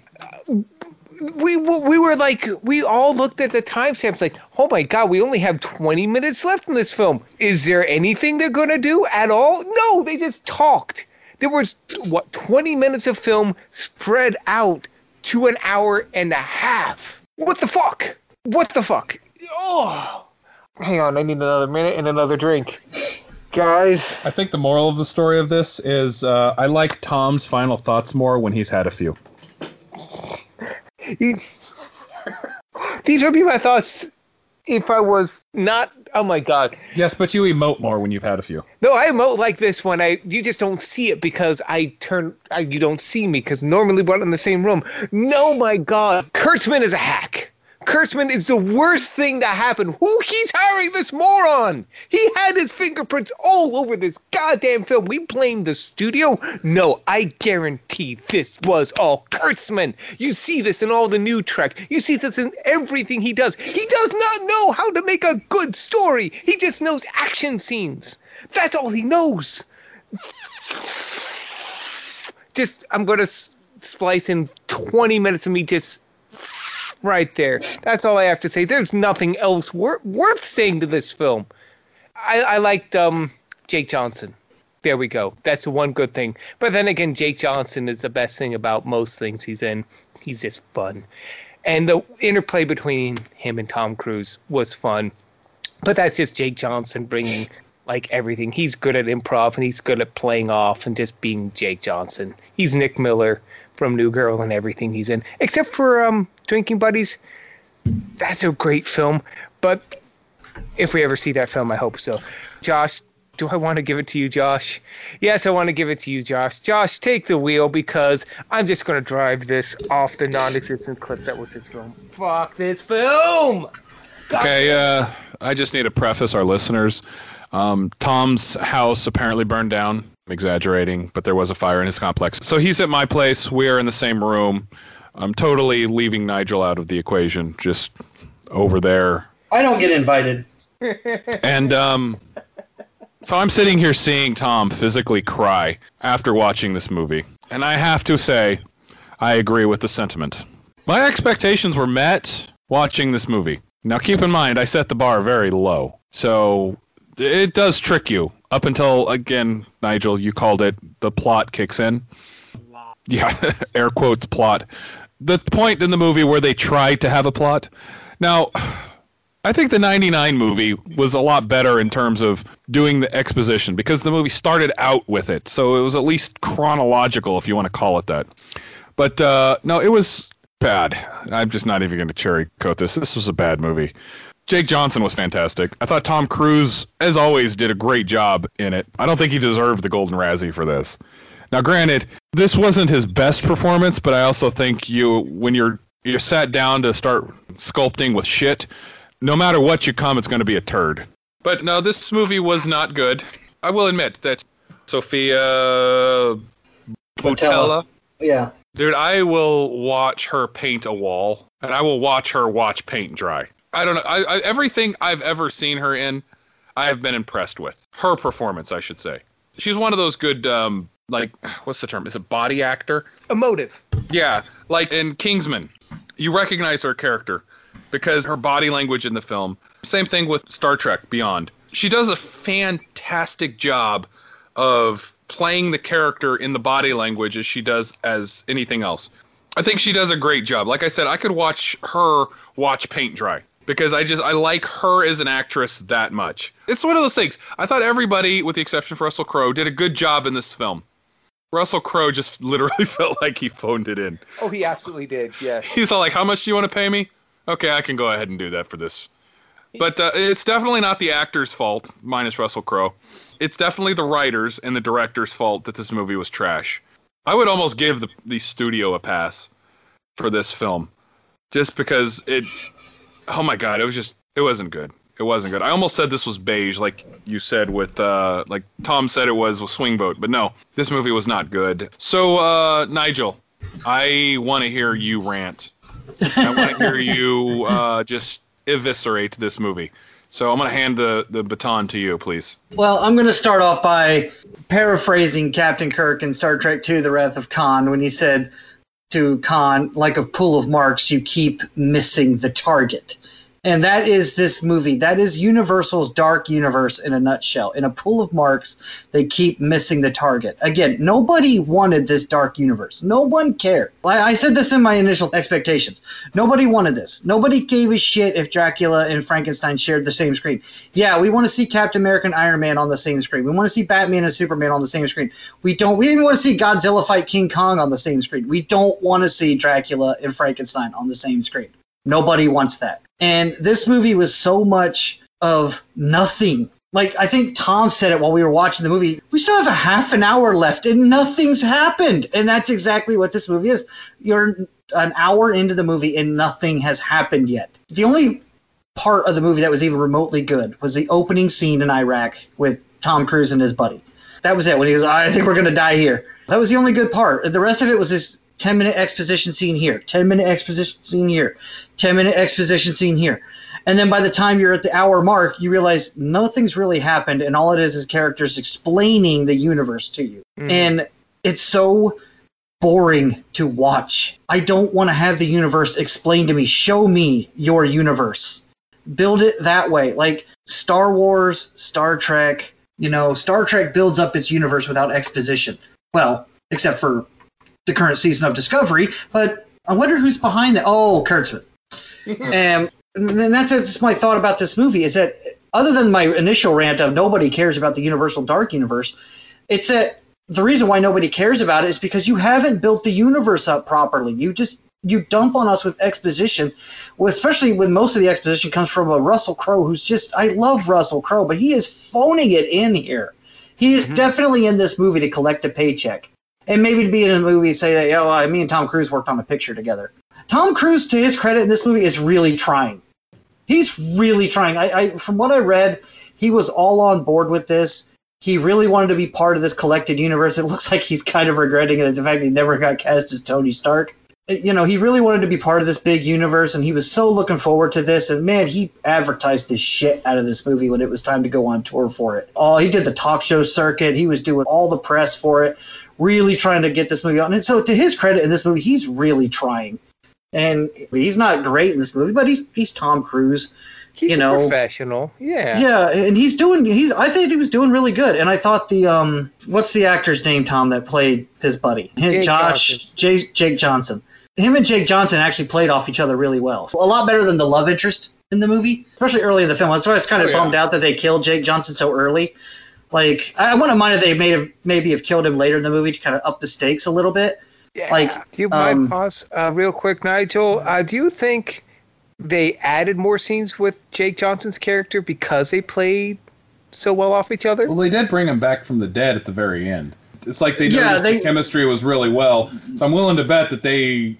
We we were like we all looked at the timestamps like oh my god we only have 20 minutes left in this film is there anything they're gonna do at all no they just talked there was what 20 minutes of film spread out to an hour and a half. What the fuck? What the fuck? Oh hang on I need another minute and another drink. Guys. I think the moral of the story of this is uh, I like Tom's final thoughts more when he's had a few. these would be my thoughts if I was not oh my god Yes, but you emote more when you've had a few. No, I emote like this when I you just don't see it because I turn I, you don't see me because normally we're in the same room. No, my God, Kurtzman is a hack. Kurtzman is the worst thing to happen. Who he's hiring this moron? He had his fingerprints all over this goddamn film. We blame the studio. No, I guarantee this was all Kurtzman. You see this in all the new Trek. You see this in everything he does. He does not know how to make a good story. He just knows action scenes. That's all he knows. Just, I'm going to splice in 20 minutes of me just right there. That's all I have to say. There's nothing else wor- worth saying to this film. I, I liked um, Jake Johnson. There we go. That's the one good thing. But then again, Jake Johnson is the best thing about most things he's in. He's just fun. And the interplay between him and Tom Cruise was fun. But that's just Jake Johnson bringing like everything. He's good at improv and he's good at playing off and just being Jake Johnson. He's Nick Miller from New Girl and everything he's in, except for um, Drinking Buddies. That's a great film, but if we ever see that film, I hope so. Josh, do I want to give it to you, Josh? Yes, I want to give it to you, Josh. Josh, take the wheel because I'm just going to drive this off the non-existent clip that was this film. Fuck this film! Okay, uh, I just need to preface our listeners. Um, Tom's house apparently burned down. I'm exaggerating, but there was a fire in his complex. So he's at my place. We are in the same room. I'm totally leaving Nigel out of the equation, just over there. I don't get invited. And um, so I'm sitting here seeing Tom physically cry after watching this movie. And I have to say, I agree with the sentiment. My expectations were met watching this movie. Now, keep in mind, I set the bar very low. So it does trick you up until, again, Nigel, you called it, the plot kicks in. Yeah, air quotes plot. The point in the movie where they tried to have a plot. Now, I think the 99 movie was a lot better in terms of doing the exposition because the movie started out with it. So it was at least chronological, if you want to call it that. But uh, no, it was bad. I'm just not even going to cherry coat this. This was a bad movie. Jake Johnson was fantastic. I thought Tom Cruise, as always, did a great job in it. I don't think he deserved the Golden Razzie for this. Now, granted, this wasn't his best performance, but I also think you, when you're you're sat down to start sculpting with shit, no matter what you come, it's going to be a turd. But no, this movie was not good. I will admit that Sophia Boutella. Yeah. Dude, I will watch her paint a wall, and I will watch her watch paint dry. I don't know. I, I, everything I've ever seen her in, I have been impressed with her performance. I should say, she's one of those good, um, like, what's the term? Is it body actor? Emotive. Yeah, like in Kingsman, you recognize her character because her body language in the film. Same thing with Star Trek Beyond. She does a fantastic job of playing the character in the body language as she does as anything else. I think she does a great job. Like I said, I could watch her watch paint dry because I just I like her as an actress that much. It's one of those things. I thought everybody, with the exception of Russell Crowe, did a good job in this film. Russell Crowe just literally felt like he phoned it in. Oh, he absolutely did. Yes. He's all like, "How much do you want to pay me?" Okay, I can go ahead and do that for this. But uh, it's definitely not the actor's fault, minus Russell Crowe. It's definitely the writers and the director's fault that this movie was trash. I would almost give the the studio a pass for this film, just because it. Oh my god, it was just it wasn't good. It wasn't good. I almost said this was beige, like you said with uh, like Tom said it was with Swing Vote, but no, this movie was not good. So uh, Nigel, I want to hear you rant. I want to hear you uh, just eviscerate this movie. So I'm gonna hand the the baton to you, please. Well, I'm going to start off by paraphrasing Captain Kirk in Star Trek II The Wrath of Khan when he said to Khan, like a pool of marks, you keep missing the target. And that is this movie. That is Universal's dark universe in a nutshell. In a pool of marks, they keep missing the target. Again, nobody wanted this dark universe. No one cared. I, said this in my initial expectations. Nobody wanted this. Nobody gave a shit if Dracula and Frankenstein shared the same screen. Yeah, we want to see Captain America and Iron Man on the same screen. We want to see Batman and Superman on the same screen. We don't. We even want to see Godzilla fight King Kong on the same screen. We don't want to see Dracula and Frankenstein on the same screen. Nobody wants that. And this movie was so much of nothing. Like I think Tom said it while we were watching the movie. We still have a half an hour left and nothing's happened. And that's exactly what this movie is. You're an hour into the movie and nothing has happened yet. The only part of the movie that was even remotely good was the opening scene in Iraq with Tom Cruise and his buddy. That was it. When he goes, I think we're gonna die here. That was the only good part. The rest of it was this 10 minute exposition scene here, 10 minute exposition scene here, 10 minute exposition scene here. And then by the time you're at the hour mark, you realize nothing's really happened. And all it is is characters explaining the universe to you. Mm-hmm. And it's so boring to watch. I don't want to have the universe explained to me. Show me your universe. Build it that way. Like Star Wars, Star Trek, you know, Star Trek builds up its universe without exposition. Well, except for the current season of Discovery, but I wonder who's behind that. Oh, Kurtzman. Um, and, and then that's just my thought about this movie is that other than my initial rant of nobody cares about the Universal Dark Universe, it's that the reason why nobody cares about it is because you haven't built the universe up properly. You just you dump on us with exposition, especially when most of the exposition comes from a Russell Crowe who's just I love Russell Crowe, but he is phoning it in here. He is mm-hmm. definitely in this movie to collect a paycheck. And maybe to be in a movie say that, yeah, well, me and Tom Cruise worked on a picture together. Tom Cruise, to his credit in this movie, is really trying. He's really trying. I, I from what I read, he was all on board with this. He really wanted to be part of this collected universe. It looks like he's kind of regretting it, the fact he never got cast as Tony Stark. Uh, you know, he really wanted to be part of this big universe, and he was so looking forward to this. And man, he advertised the shit out of this movie when it was time to go on tour for it. Oh, he did the talk show circuit. He was doing all the press for it, really trying to get this movie on. And so, to his credit, in this movie, he's really trying. And he's not great in this movie, but he's he's Tom Cruise. He's you know, professional. Yeah. yeah, and he's doing. He's. I think he was doing really good. And I thought the um, what's the actor's name, Tom, that played his buddy, Jake Josh, Johnson. Jay, Jake Johnson. Him and Jake Johnson actually played off each other really well. A lot better than the love interest in the movie, especially early in the film. That's why I was kind of Oh, yeah. bummed out that they killed Jake Johnson so early. Like, I I wouldn't mind if they may have maybe have killed him later in the movie to kind of up the stakes a little bit. Yeah. Like, do you mind um, pause uh, real quick, Nigel? Uh, do you think they added more scenes with Jake Johnson's character because they played so well off each other. Well, they did bring him back from the dead at the very end. It's like they Yeah, they- the chemistry was really well. So I'm willing to bet that they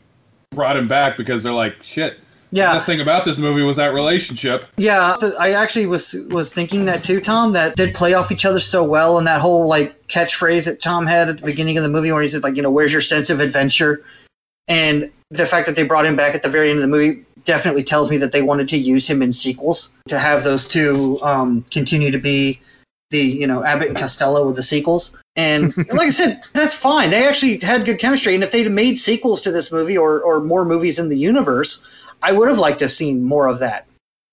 brought him back because they're like, shit. The Yeah, best thing about this movie was that relationship. yeah. I actually was was thinking that too, Tom. That did play off each other so well, and that whole like catchphrase that Tom had at the beginning of the movie, where he said like, you know, "Where's your sense of adventure?" And the fact that they brought him back at the very end of the movie definitely tells me that they wanted to use him in sequels to have those two um, continue to be the you know Abbott and Costello with the sequels. And like I said, that's fine. They actually had good chemistry, and if they'd made sequels to this movie or or more movies in the universe, I would have liked to have seen more of that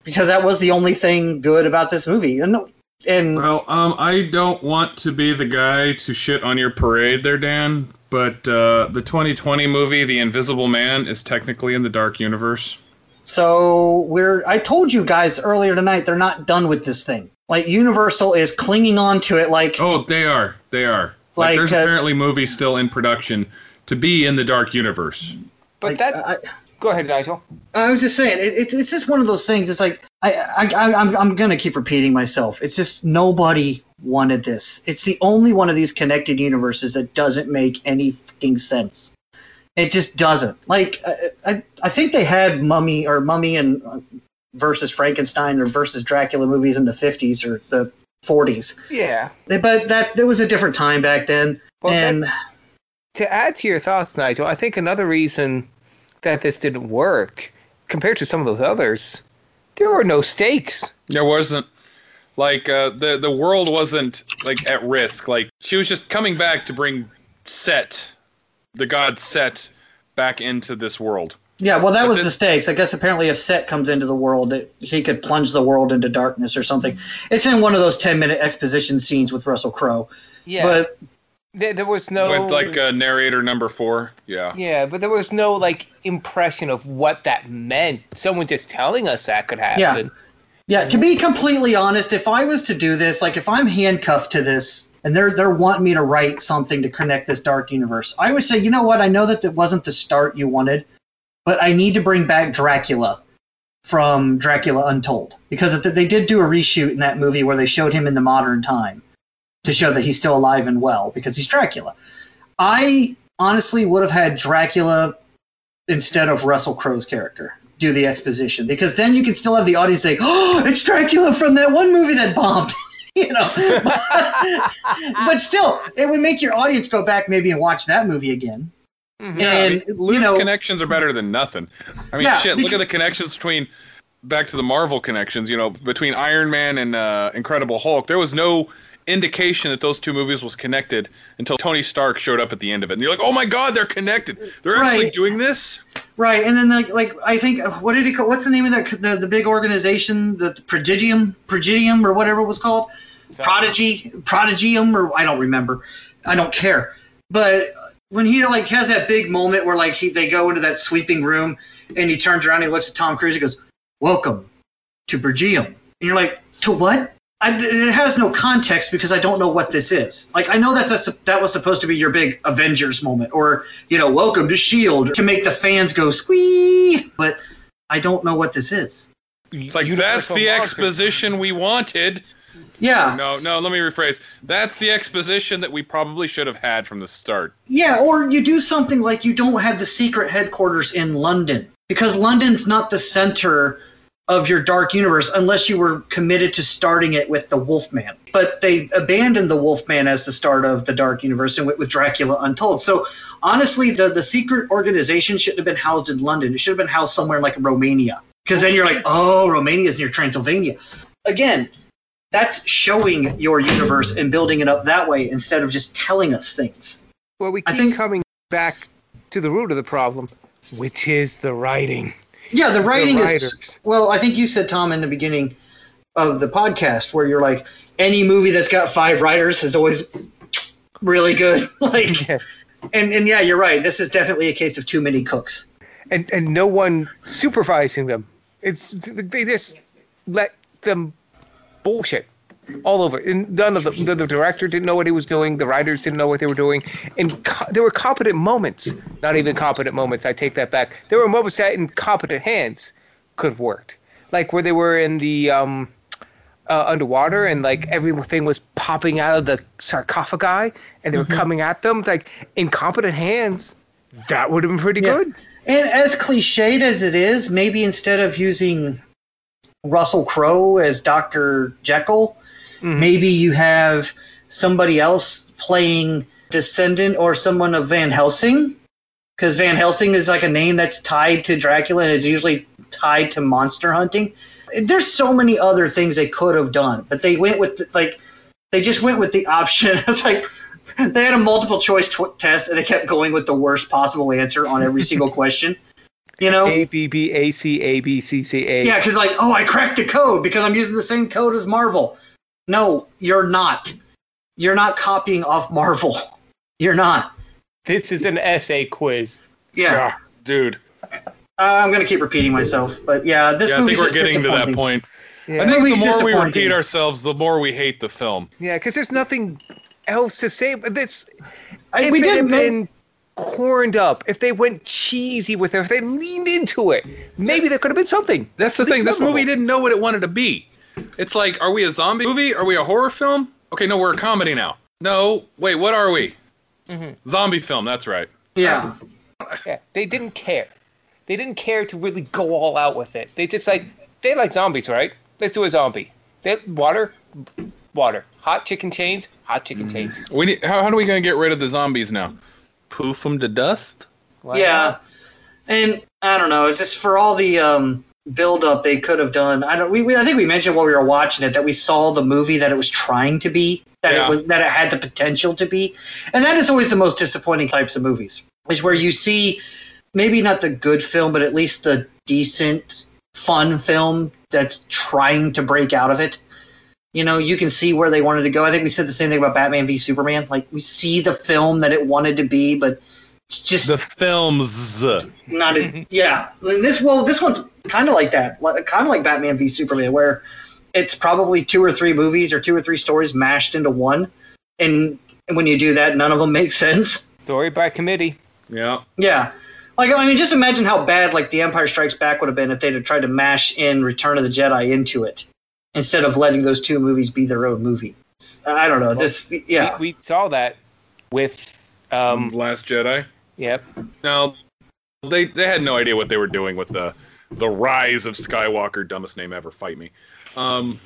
because that was the only thing good about this movie. And and Well, um, I don't want to be the guy to shit on your parade there, Dan, but uh, the 2020 movie, The Invisible Man, is technically in the Dark Universe. So we're I told you guys earlier tonight they're not done with this thing. Like Universal is clinging on to it like Oh, they are. They are. Like, Like, there's uh, apparently movies still in production to be in the Dark Universe. But like, that. I, go ahead, Nigel. I was just saying it, it's it's just one of those things. It's like I I, I I'm I'm gonna keep repeating myself. It's just nobody wanted this. It's the only one of these connected universes that doesn't make any fucking sense. It just doesn't. Like I I, I think they had Mummy or Mummy and uh, versus Frankenstein or versus Dracula movies in the 50s or the 40s. Yeah. But that there was a different time back then. Well, that- and To add to your thoughts, Nigel, I think another reason that this didn't work compared to some of those others, there were no stakes. There wasn't like uh, the the world wasn't like at risk. Like she was just coming back to bring Set, the god Set, back into this world. Yeah, well, that But was then- the stakes. I guess apparently, if Set comes into the world, it, he could plunge the world into darkness or something. It's in one of those ten-minute exposition scenes with Russell Crowe. Yeah. But there, there was no. With like uh, narrator number four. Yeah. Yeah, but there was no like impression of what that meant. Someone just telling us that could happen. yeah, Yeah, to be completely honest, if I was to do this, like if I'm handcuffed to this, and they're they're wanting me to write something to connect this dark universe, I would say, you know what? I know that that wasn't the start you wanted, but I need to bring back Dracula from Dracula Untold because they did do a reshoot in that movie where they showed him in the modern time to show that he's still alive and well because he's Dracula. I honestly would have had Dracula instead of Russell Crowe's character do the exposition because then you can still have the audience say, "Oh, it's Dracula from that one movie that bombed." you know, but still, it would make your audience go back maybe and watch that movie again. Mhm. Yeah, I And mean, you loose know, connections are better than nothing. I mean, Yeah, shit. Look at the connections between back to the Marvel connections. You know, between Iron Man and uh, Incredible Hulk. There was no indication that those two movies was connected until Tony Stark showed up at the end of it, and you're like, "Oh my God, they're connected! They're actually doing this." right? And then like, like I think what did he call? What's the name of that the, the big organization, the Prodigium, Prodigium, or whatever it was called? Prodigy, Prodigium, or I don't remember. I don't care. But when he like has that big moment where like he they go into that sweeping room and he turns around, and he looks at Tom Cruise, he goes, "Welcome to Prodigium," and you're like, "To what?" I, it has no context because I don't know what this is. Like I know that that's, that was supposed to be your big Avengers moment, or you know, welcome to Shield to make the fans go squee, but I don't know what this is. It's like Universal that's the market. exposition we wanted. Yeah, No, no. Let me rephrase. That's the exposition that we probably should have had from the start. Yeah, or you do something like you don't have the secret headquarters in London because London's not the center of your dark universe unless you were committed to starting it with the Wolfman. But they abandoned the Wolfman as the start of the dark universe and went with Dracula Untold. So honestly, the, the secret organization shouldn't have been housed in London. It should have been housed somewhere in like Romania. Because then you're like, oh, Romania's near Transylvania. Again, that's showing your universe and building it up that way instead of just telling us things. Well, we I keep think- coming back to the root of the problem, which is the writing. Yeah, the writing is well. I think you said Tom in the beginning of the podcast where you're like, any movie that's got five writers is always really good. like, Yeah. and and yeah, you're right. This is definitely a case of too many cooks. and and no one supervising them. It's they just let them bullshit all over. And none of them. The, the director didn't know what he was doing. The writers didn't know what they were doing. And co- there were competent moments. Not even competent moments. I take that back. There were moments that in competent hands, could have worked. Like where they were in the um, uh, underwater and like everything was popping out of the sarcophagi and they were coming at them. Like incompetent hands, that would have been pretty Yeah. good. And as cliched as it is, maybe instead of using Russell Crowe as Dr. Jekyll, Mhm. maybe you have somebody else playing descendant or someone of Van Helsing. Because Van Helsing is like a name that's tied to Dracula and is usually tied to monster hunting. There's so many other things they could have done, but they went with the, like they just went with the option. It's like they had a multiple choice tw- test and they kept going with the worst possible answer on every single question. You know? A B B A C A B C C A. Yeah, because like, oh, I cracked the code because I'm using the same code as Marvel. No, you're not. You're not copying off Marvel. You're not. This is an essay quiz. Yeah, dude. uh, I'm gonna keep repeating myself, but yeah, this Yeah, I think we're getting to that disappointing. point. Yeah. I think Movie's the more we repeat ourselves, the more we hate the film. Yeah, because there's nothing else to say. But this, I- if we it did had make- been corned up, if they went cheesy with it, if they leaned into it, maybe there could have been something. That's the At least thing. This movie didn't know what it wanted to be. It's like, are we a zombie movie? Are we a horror film? Okay, no, we're a comedy now. No, wait, what are we? Mm-hmm. Zombie film. That's right. Yeah, Yeah, they didn't care. They didn't care to really go all out with it. They just like they like zombies, right? Let's do a zombie. They, water, water. Hot chicken chains, hot chicken chains. We need. How, how are we gonna get rid of the zombies now? Poof them to dust. Why yeah, and I don't know. It's just for all the um, build up they could have done. I don't. We, we I think we mentioned while we were watching it that we saw the movie that it was trying to be. That Yeah. it was that it had the potential to be, and that is always the most disappointing types of movies. Is where you see maybe not the good film, but at least the decent, fun film that's trying to break out of it. You know, you can see where they wanted to go. I think we said the same thing about Batman v Superman. Like we see the film that it wanted to be, but it's just The films. not a, yeah this well this one's kind of like that kind of like batman v superman where it's probably two or three movies or two or three stories mashed into one and when you do that none of them make sense Story by committee. Yeah. yeah like i mean just imagine how bad like the empire strikes back would have been if they'd have tried to mash in return of the jedi into it instead of letting those two movies be their own movie i don't know just yeah We, we saw that with um. Last Jedi. Yep. No, they they had no idea what they were doing with the the rise of Skywalker. Dumbest name ever. Fight me. Um.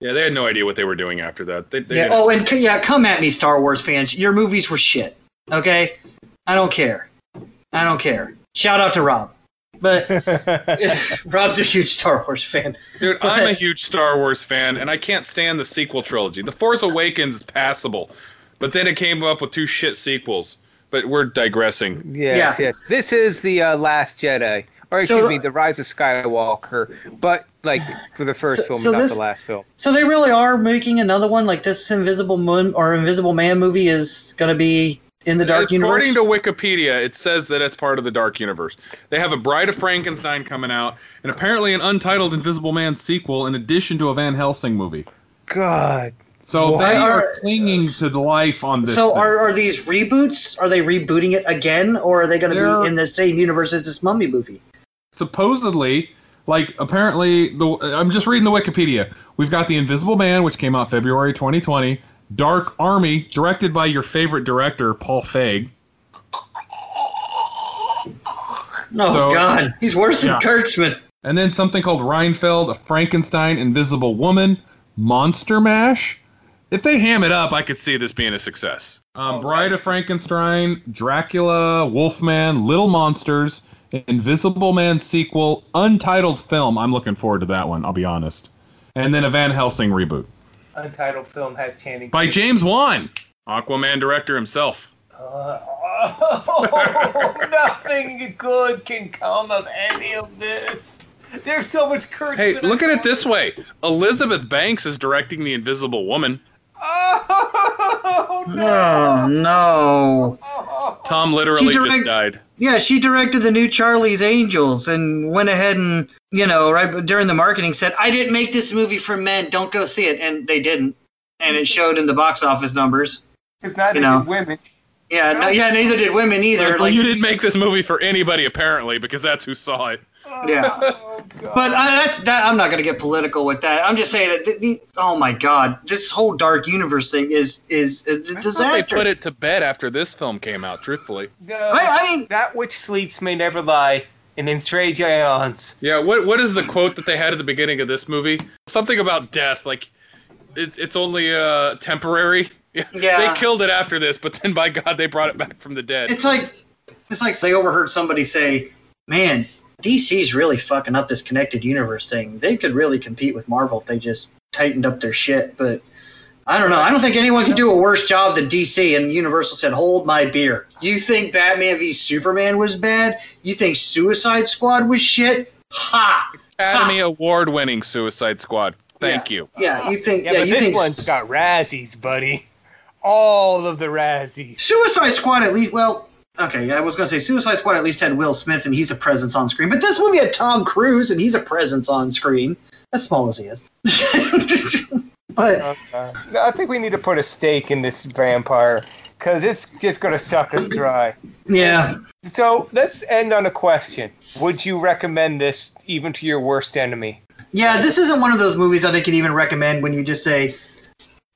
Yeah, they had no idea what they were doing after that. They, they yeah. didn't- Oh, and yeah, come at me, Star Wars fans. Your movies were shit. Okay, I don't care. I don't care. Shout out to Rob, but Rob's a huge Star Wars fan. Dude, I'm a huge Star Wars fan, and I can't stand the sequel trilogy. The Force Awakens is passable, but then it came up with two shit sequels. But we're digressing. Yes, Yeah. yes. This is the uh, Last Jedi, or So- excuse me, the Rise of Skywalker. But like for the first So- film, so not this- the last film. So they really are making another one. Like this Invisible Moon or Invisible Man movie is going to be in the Dark According Universe. According to Wikipedia, it says that it's part of the Dark Universe. They have a Bride of Frankenstein coming out, and apparently an untitled Invisible Man sequel, in addition to a Van Helsing movie. God. So Why they are are- clinging to the life on this. so thing. are, are these reboots? Are they rebooting it again, or are they going to be in the same universe as this Mummy movie? supposedly, like apparently, the I'm just reading the Wikipedia. We've got the Invisible Man, which came out February 2020. Dark Army, directed by your favorite director Paul Feig. Oh So- God, he's worse than Kurtzman. And then something called Renfield, a Frankenstein, Invisible Woman, Monster Mash. If they ham it up, I could see this being a success. Um, Bride of Frankenstein, Dracula, Wolfman, Little Monsters, Invisible Man sequel, untitled film. I'm looking forward to that one, I'll be honest. And then a Van Helsing reboot. Untitled film has Channing. By James Wan, Aquaman director himself. Oh, nothing good can come of any of this. There's so much Kurtzman. Hey, look at it this way: Elizabeth Banks is directing The Invisible Woman. Oh no! Oh no. Tom literally direct- just died. Yeah, she directed the new Charlie's Angels and went ahead and, you know, right during the marketing said, I didn't make this movie for men. Don't go see it. And they didn't. And it showed in the box office numbers. Because neither You know. did women. Yeah, no, yeah, neither did women either. Well, Like, you didn't make this movie for anybody apparently, because that's who saw it. Yeah. But I, that's that. I'm not going to get political with that. I'm just saying that. The, the, oh my God, this whole dark universe thing is is a I disaster. they put it to bed after this film came out. Truthfully. I, I mean, that which sleeps may never lie, and in strange aeons. Yeah. What What is the quote that they had at the beginning of this movie? Something about death. Like, it's it's only uh temporary. Yeah. They killed it after this, but then by God, they brought it back from the dead. it's like it's like they overheard somebody say, "Man, DC's really fucking up this connected universe thing. They could really compete with Marvel if they just tightened up their shit." But I don't know. I don't think anyone can do a worse job than DC. And Universal said, "Hold my beer." You think Batman v Superman was bad? You think Suicide Squad was shit? Ha! Academy Award winning Suicide Squad. Thank Yeah. you. Yeah, you think? Yeah, Yeah, but you this think one's got Razzies, buddy. All of the Razzies. Suicide Squad at least? Well, okay, I was gonna say Suicide Squad at least had Will Smith and he's a presence on screen, but this movie had Tom Cruise and he's a presence on screen, as small as he is. but uh, I think we need to put a stake in this vampire because it's just going to suck us dry. yeah, So let's end on a question. Would you recommend this even to your worst enemy? yeah, this isn't one of those movies that I could even recommend when you just say,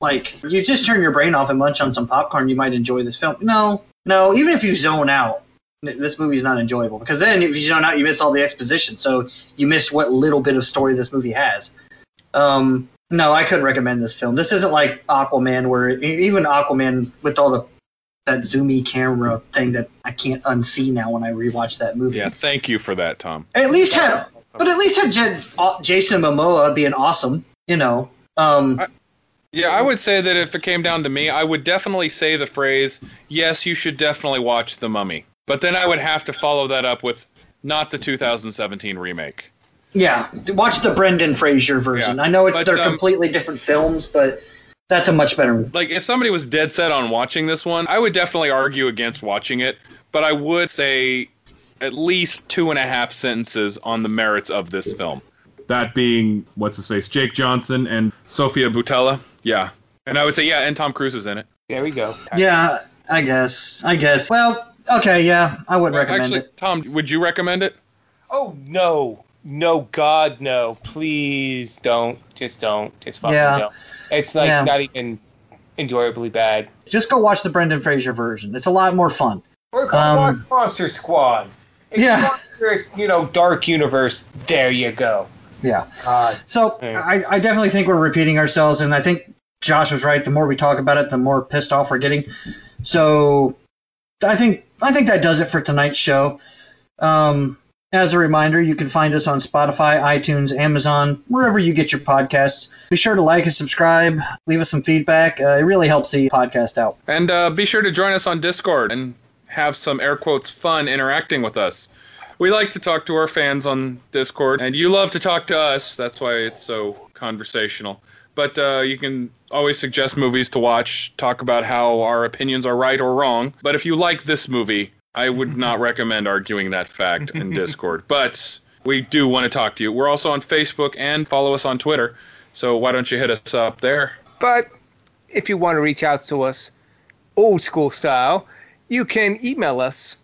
like, you just turn your brain off and munch on some popcorn, you might enjoy this film. No, no, even if you zone out. This movie's not enjoyable because then if you zone out, you miss all the exposition. So you miss what little bit of story this movie has. Um, no, I couldn't recommend this film. This isn't like Aquaman, where even Aquaman with all the that zoomy camera thing that I can't unsee now when I rewatch that movie. Yeah. Thank you for that, Tom. At least had, but at least had uh, Jason Momoa being awesome. You know, um, Yeah, I would say that if it came down to me, I would definitely say the phrase, yes, you should definitely watch The Mummy. But then I would have to follow that up with not the 2017 remake. yeah. Watch the Brendan Fraser version. Yeah, I know it's but, they're um, completely different films, but that's a much better. Like, if somebody was dead set on watching this one, I would definitely argue against watching it. But I would say at least two and a half sentences on the merits of this film. That being what's his face, Jake Johnson, and Sophia Boutella, yeah. And I would say, yeah, and Tom Cruise is in it. There we go. Yeah, I guess. I guess. Well, okay, yeah, I would recommend Actually, it. Tom, would you recommend it? Oh no, no, God, no! Please don't. Just don't. Just fucking Yeah. don't. It's like Yeah. not even enjoyably bad. Just go watch the Brendan Fraser version. It's a lot more fun. Or go Um, watch Monster Squad. If you Yeah. want you know, dark universe. There you go. Yeah. God. So Yeah. I, I definitely think we're repeating ourselves, and I think Josh was right. The more we talk about it, the more pissed off we're getting. So I think I think that does it for tonight's show. Um, as a reminder, you can find us on Spotify, iTunes, Amazon, wherever you get your podcasts. Be sure to like and subscribe. Leave us some feedback. Uh, it really helps the podcast out. And uh, be sure to join us on Discord and have some air quotes fun interacting with us. We like to talk to our fans on Discord, and you love to talk to us. That's why it's so conversational. But uh, you can always suggest movies to watch, talk about how our opinions are right or wrong. But if you like this movie, I would not recommend arguing that fact in Discord. But we do want to talk to you. We're also on Facebook and follow us on Twitter. So why don't you hit us up there? But if you want to reach out to us old school style, you can email us,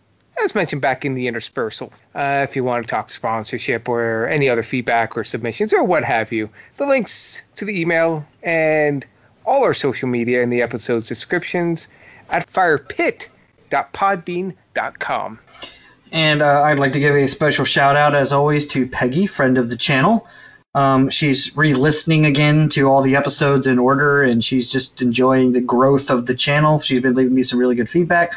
as mentioned back in the interspersal. Uh, if you want to talk sponsorship or any other feedback or submissions or what have you, the links to the email and all our social media in the episode's descriptions at firepit.podbean.com. And uh, I'd like to give a special shout out, as always, to Peggy, friend of the channel. Um, she's re listening again to all the episodes in order, and she's just enjoying the growth of the channel. She's been leaving me some really good feedback.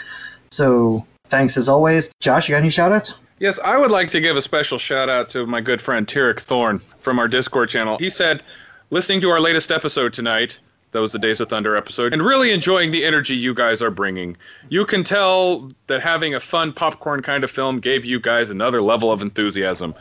So thanks as always. Josh, you got any shout outs? Yes, I would like to give a special shout out to my good friend Tarek Thorne from our Discord channel. He said, listening to our latest episode tonight, that was the Days of Thunder episode, and really enjoying the energy you guys are bringing. You can tell that having a fun popcorn kind of film gave you guys another level of enthusiasm.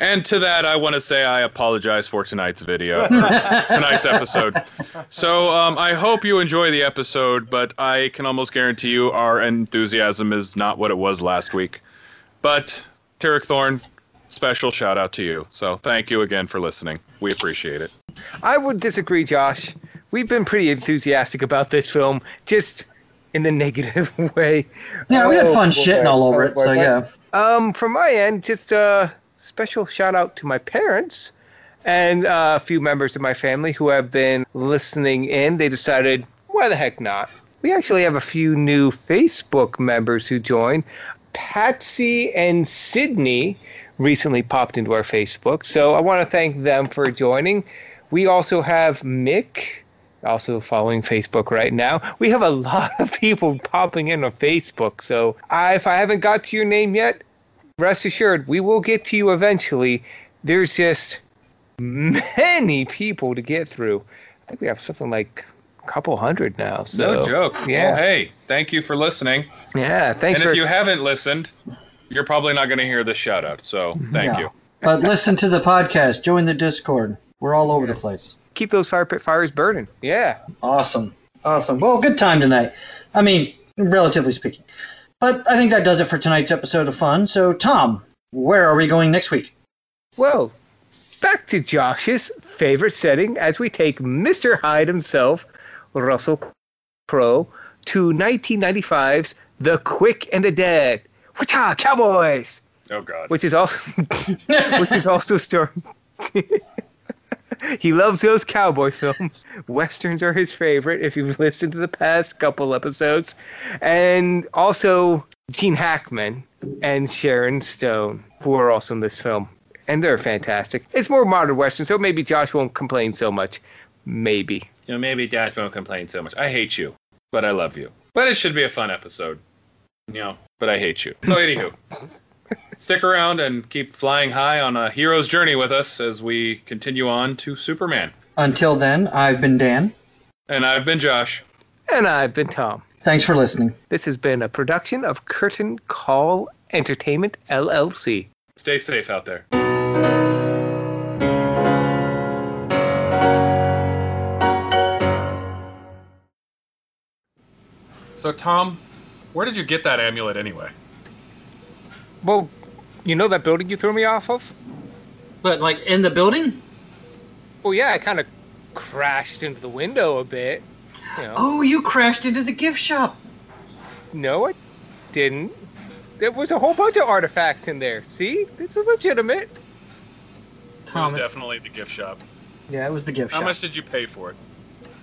And to that, I want to say I apologize for tonight's video, tonight's episode. So um, I hope you enjoy the episode, but I can almost guarantee you our enthusiasm is not what it was last week. But Tarek Thorne, special shout out to you. So thank you again for listening. We appreciate it. I would disagree, Josh. We've been pretty enthusiastic about this film, just in the negative way. Yeah, we had Oh, fun boy. shitting all over it. Oh, So boy. yeah. Um, from my end, just a special shout out to my parents and uh, a few members of my family who have been listening in. They decided, why the heck not? We actually have a few new Facebook members who joined. Patsy and Sydney recently popped into our Facebook. So I want to thank them for joining. We also have Mick, also following Facebook right now. We have a lot of people popping in on Facebook. So I, if I haven't got to your name yet, rest assured, we will get to you eventually. There's just many people to get through. I think we have something like a couple hundred now. So no joke. Yeah. Well, hey, thank you for listening. Yeah. Thanks and for if you haven't listened, you're probably not going to hear this shout out. So thank Yeah. you. But listen to the podcast. Join the Discord. We're all over the place. Keep those fire pit fires burning. Yeah. Awesome. Awesome. Well, good time tonight. I mean, relatively speaking. But I think that does it for tonight's episode of Fun. So, Tom, where are we going next week? Well, back to Josh's favorite setting as we take Mr. Hyde himself, Russell Crowe, to 1995's The Quick and the Dead. Whatcha, Cowboys! Oh God. Which is also, which is also starring. he loves those cowboy films. Westerns are his favorite. If you've listened to the past couple episodes, and also Gene Hackman and Sharon Stone, who are also in this film, and they're fantastic. It's more modern western, so maybe Josh won't complain so much. Maybe. You know, maybe Dad won't complain so much. I hate you, but I love you. But it should be a fun episode. You know, but I hate you. So anywho, stick around and keep flying high on a hero's journey with us as we continue on to Superman. Until then, I've been Dan. And I've been Josh. And I've been Tom. Thanks for listening. This has been a production of Curtain Call Entertainment LLC. Stay safe out there. So Tom, where did you get that amulet anyway? Well, you know that building you threw me off of? But, like, in the building? Well, yeah, I kind of crashed into the window a bit. You know. Oh, you crashed into the gift shop. No, I didn't. There was a whole bunch of artifacts in there. See? This is legitimate. It Tom, was it's- definitely the gift shop. yeah, it was the gift How shop. How much did you pay for it?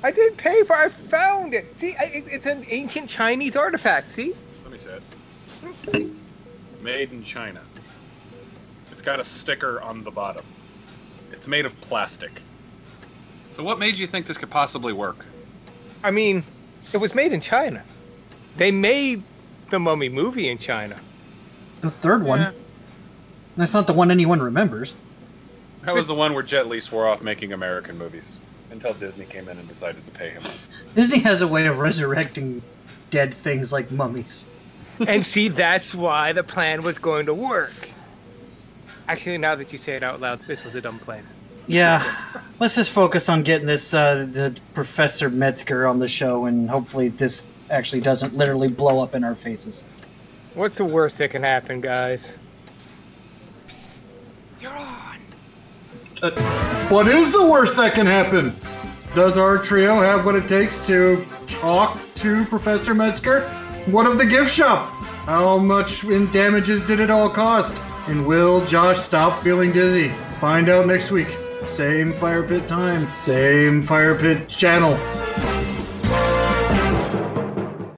I didn't pay for it. I found it. See, I, it, it's an ancient Chinese artifact. See? Let me see it. Mm-hmm. Made in China. It's got a sticker on the bottom. It's made of plastic. So what made you think this could possibly work? I mean, it was made in China. They made the Mummy movie in China. The third one. Yeah. That's not the one anyone remembers. That was the one where Jet Li swore off making American movies until Disney came in and decided to pay him. Disney has a way of resurrecting dead things like mummies. And see, that's why the plan was going to work. Actually, now that you say it out loud, this was a dumb plan. Yeah, let's just focus on getting this uh, the Professor Metzger on the show, and hopefully this actually doesn't literally blow up in our faces. What's the worst that can happen, guys? Psst, you're on. Uh, what is the worst that can happen? Does our trio have what it takes to talk to Professor Metzger? What of the gift shop? How much in damages did it all cost? And will Josh stop feeling dizzy? Find out next week. Same fire pit time, same fire pit channel.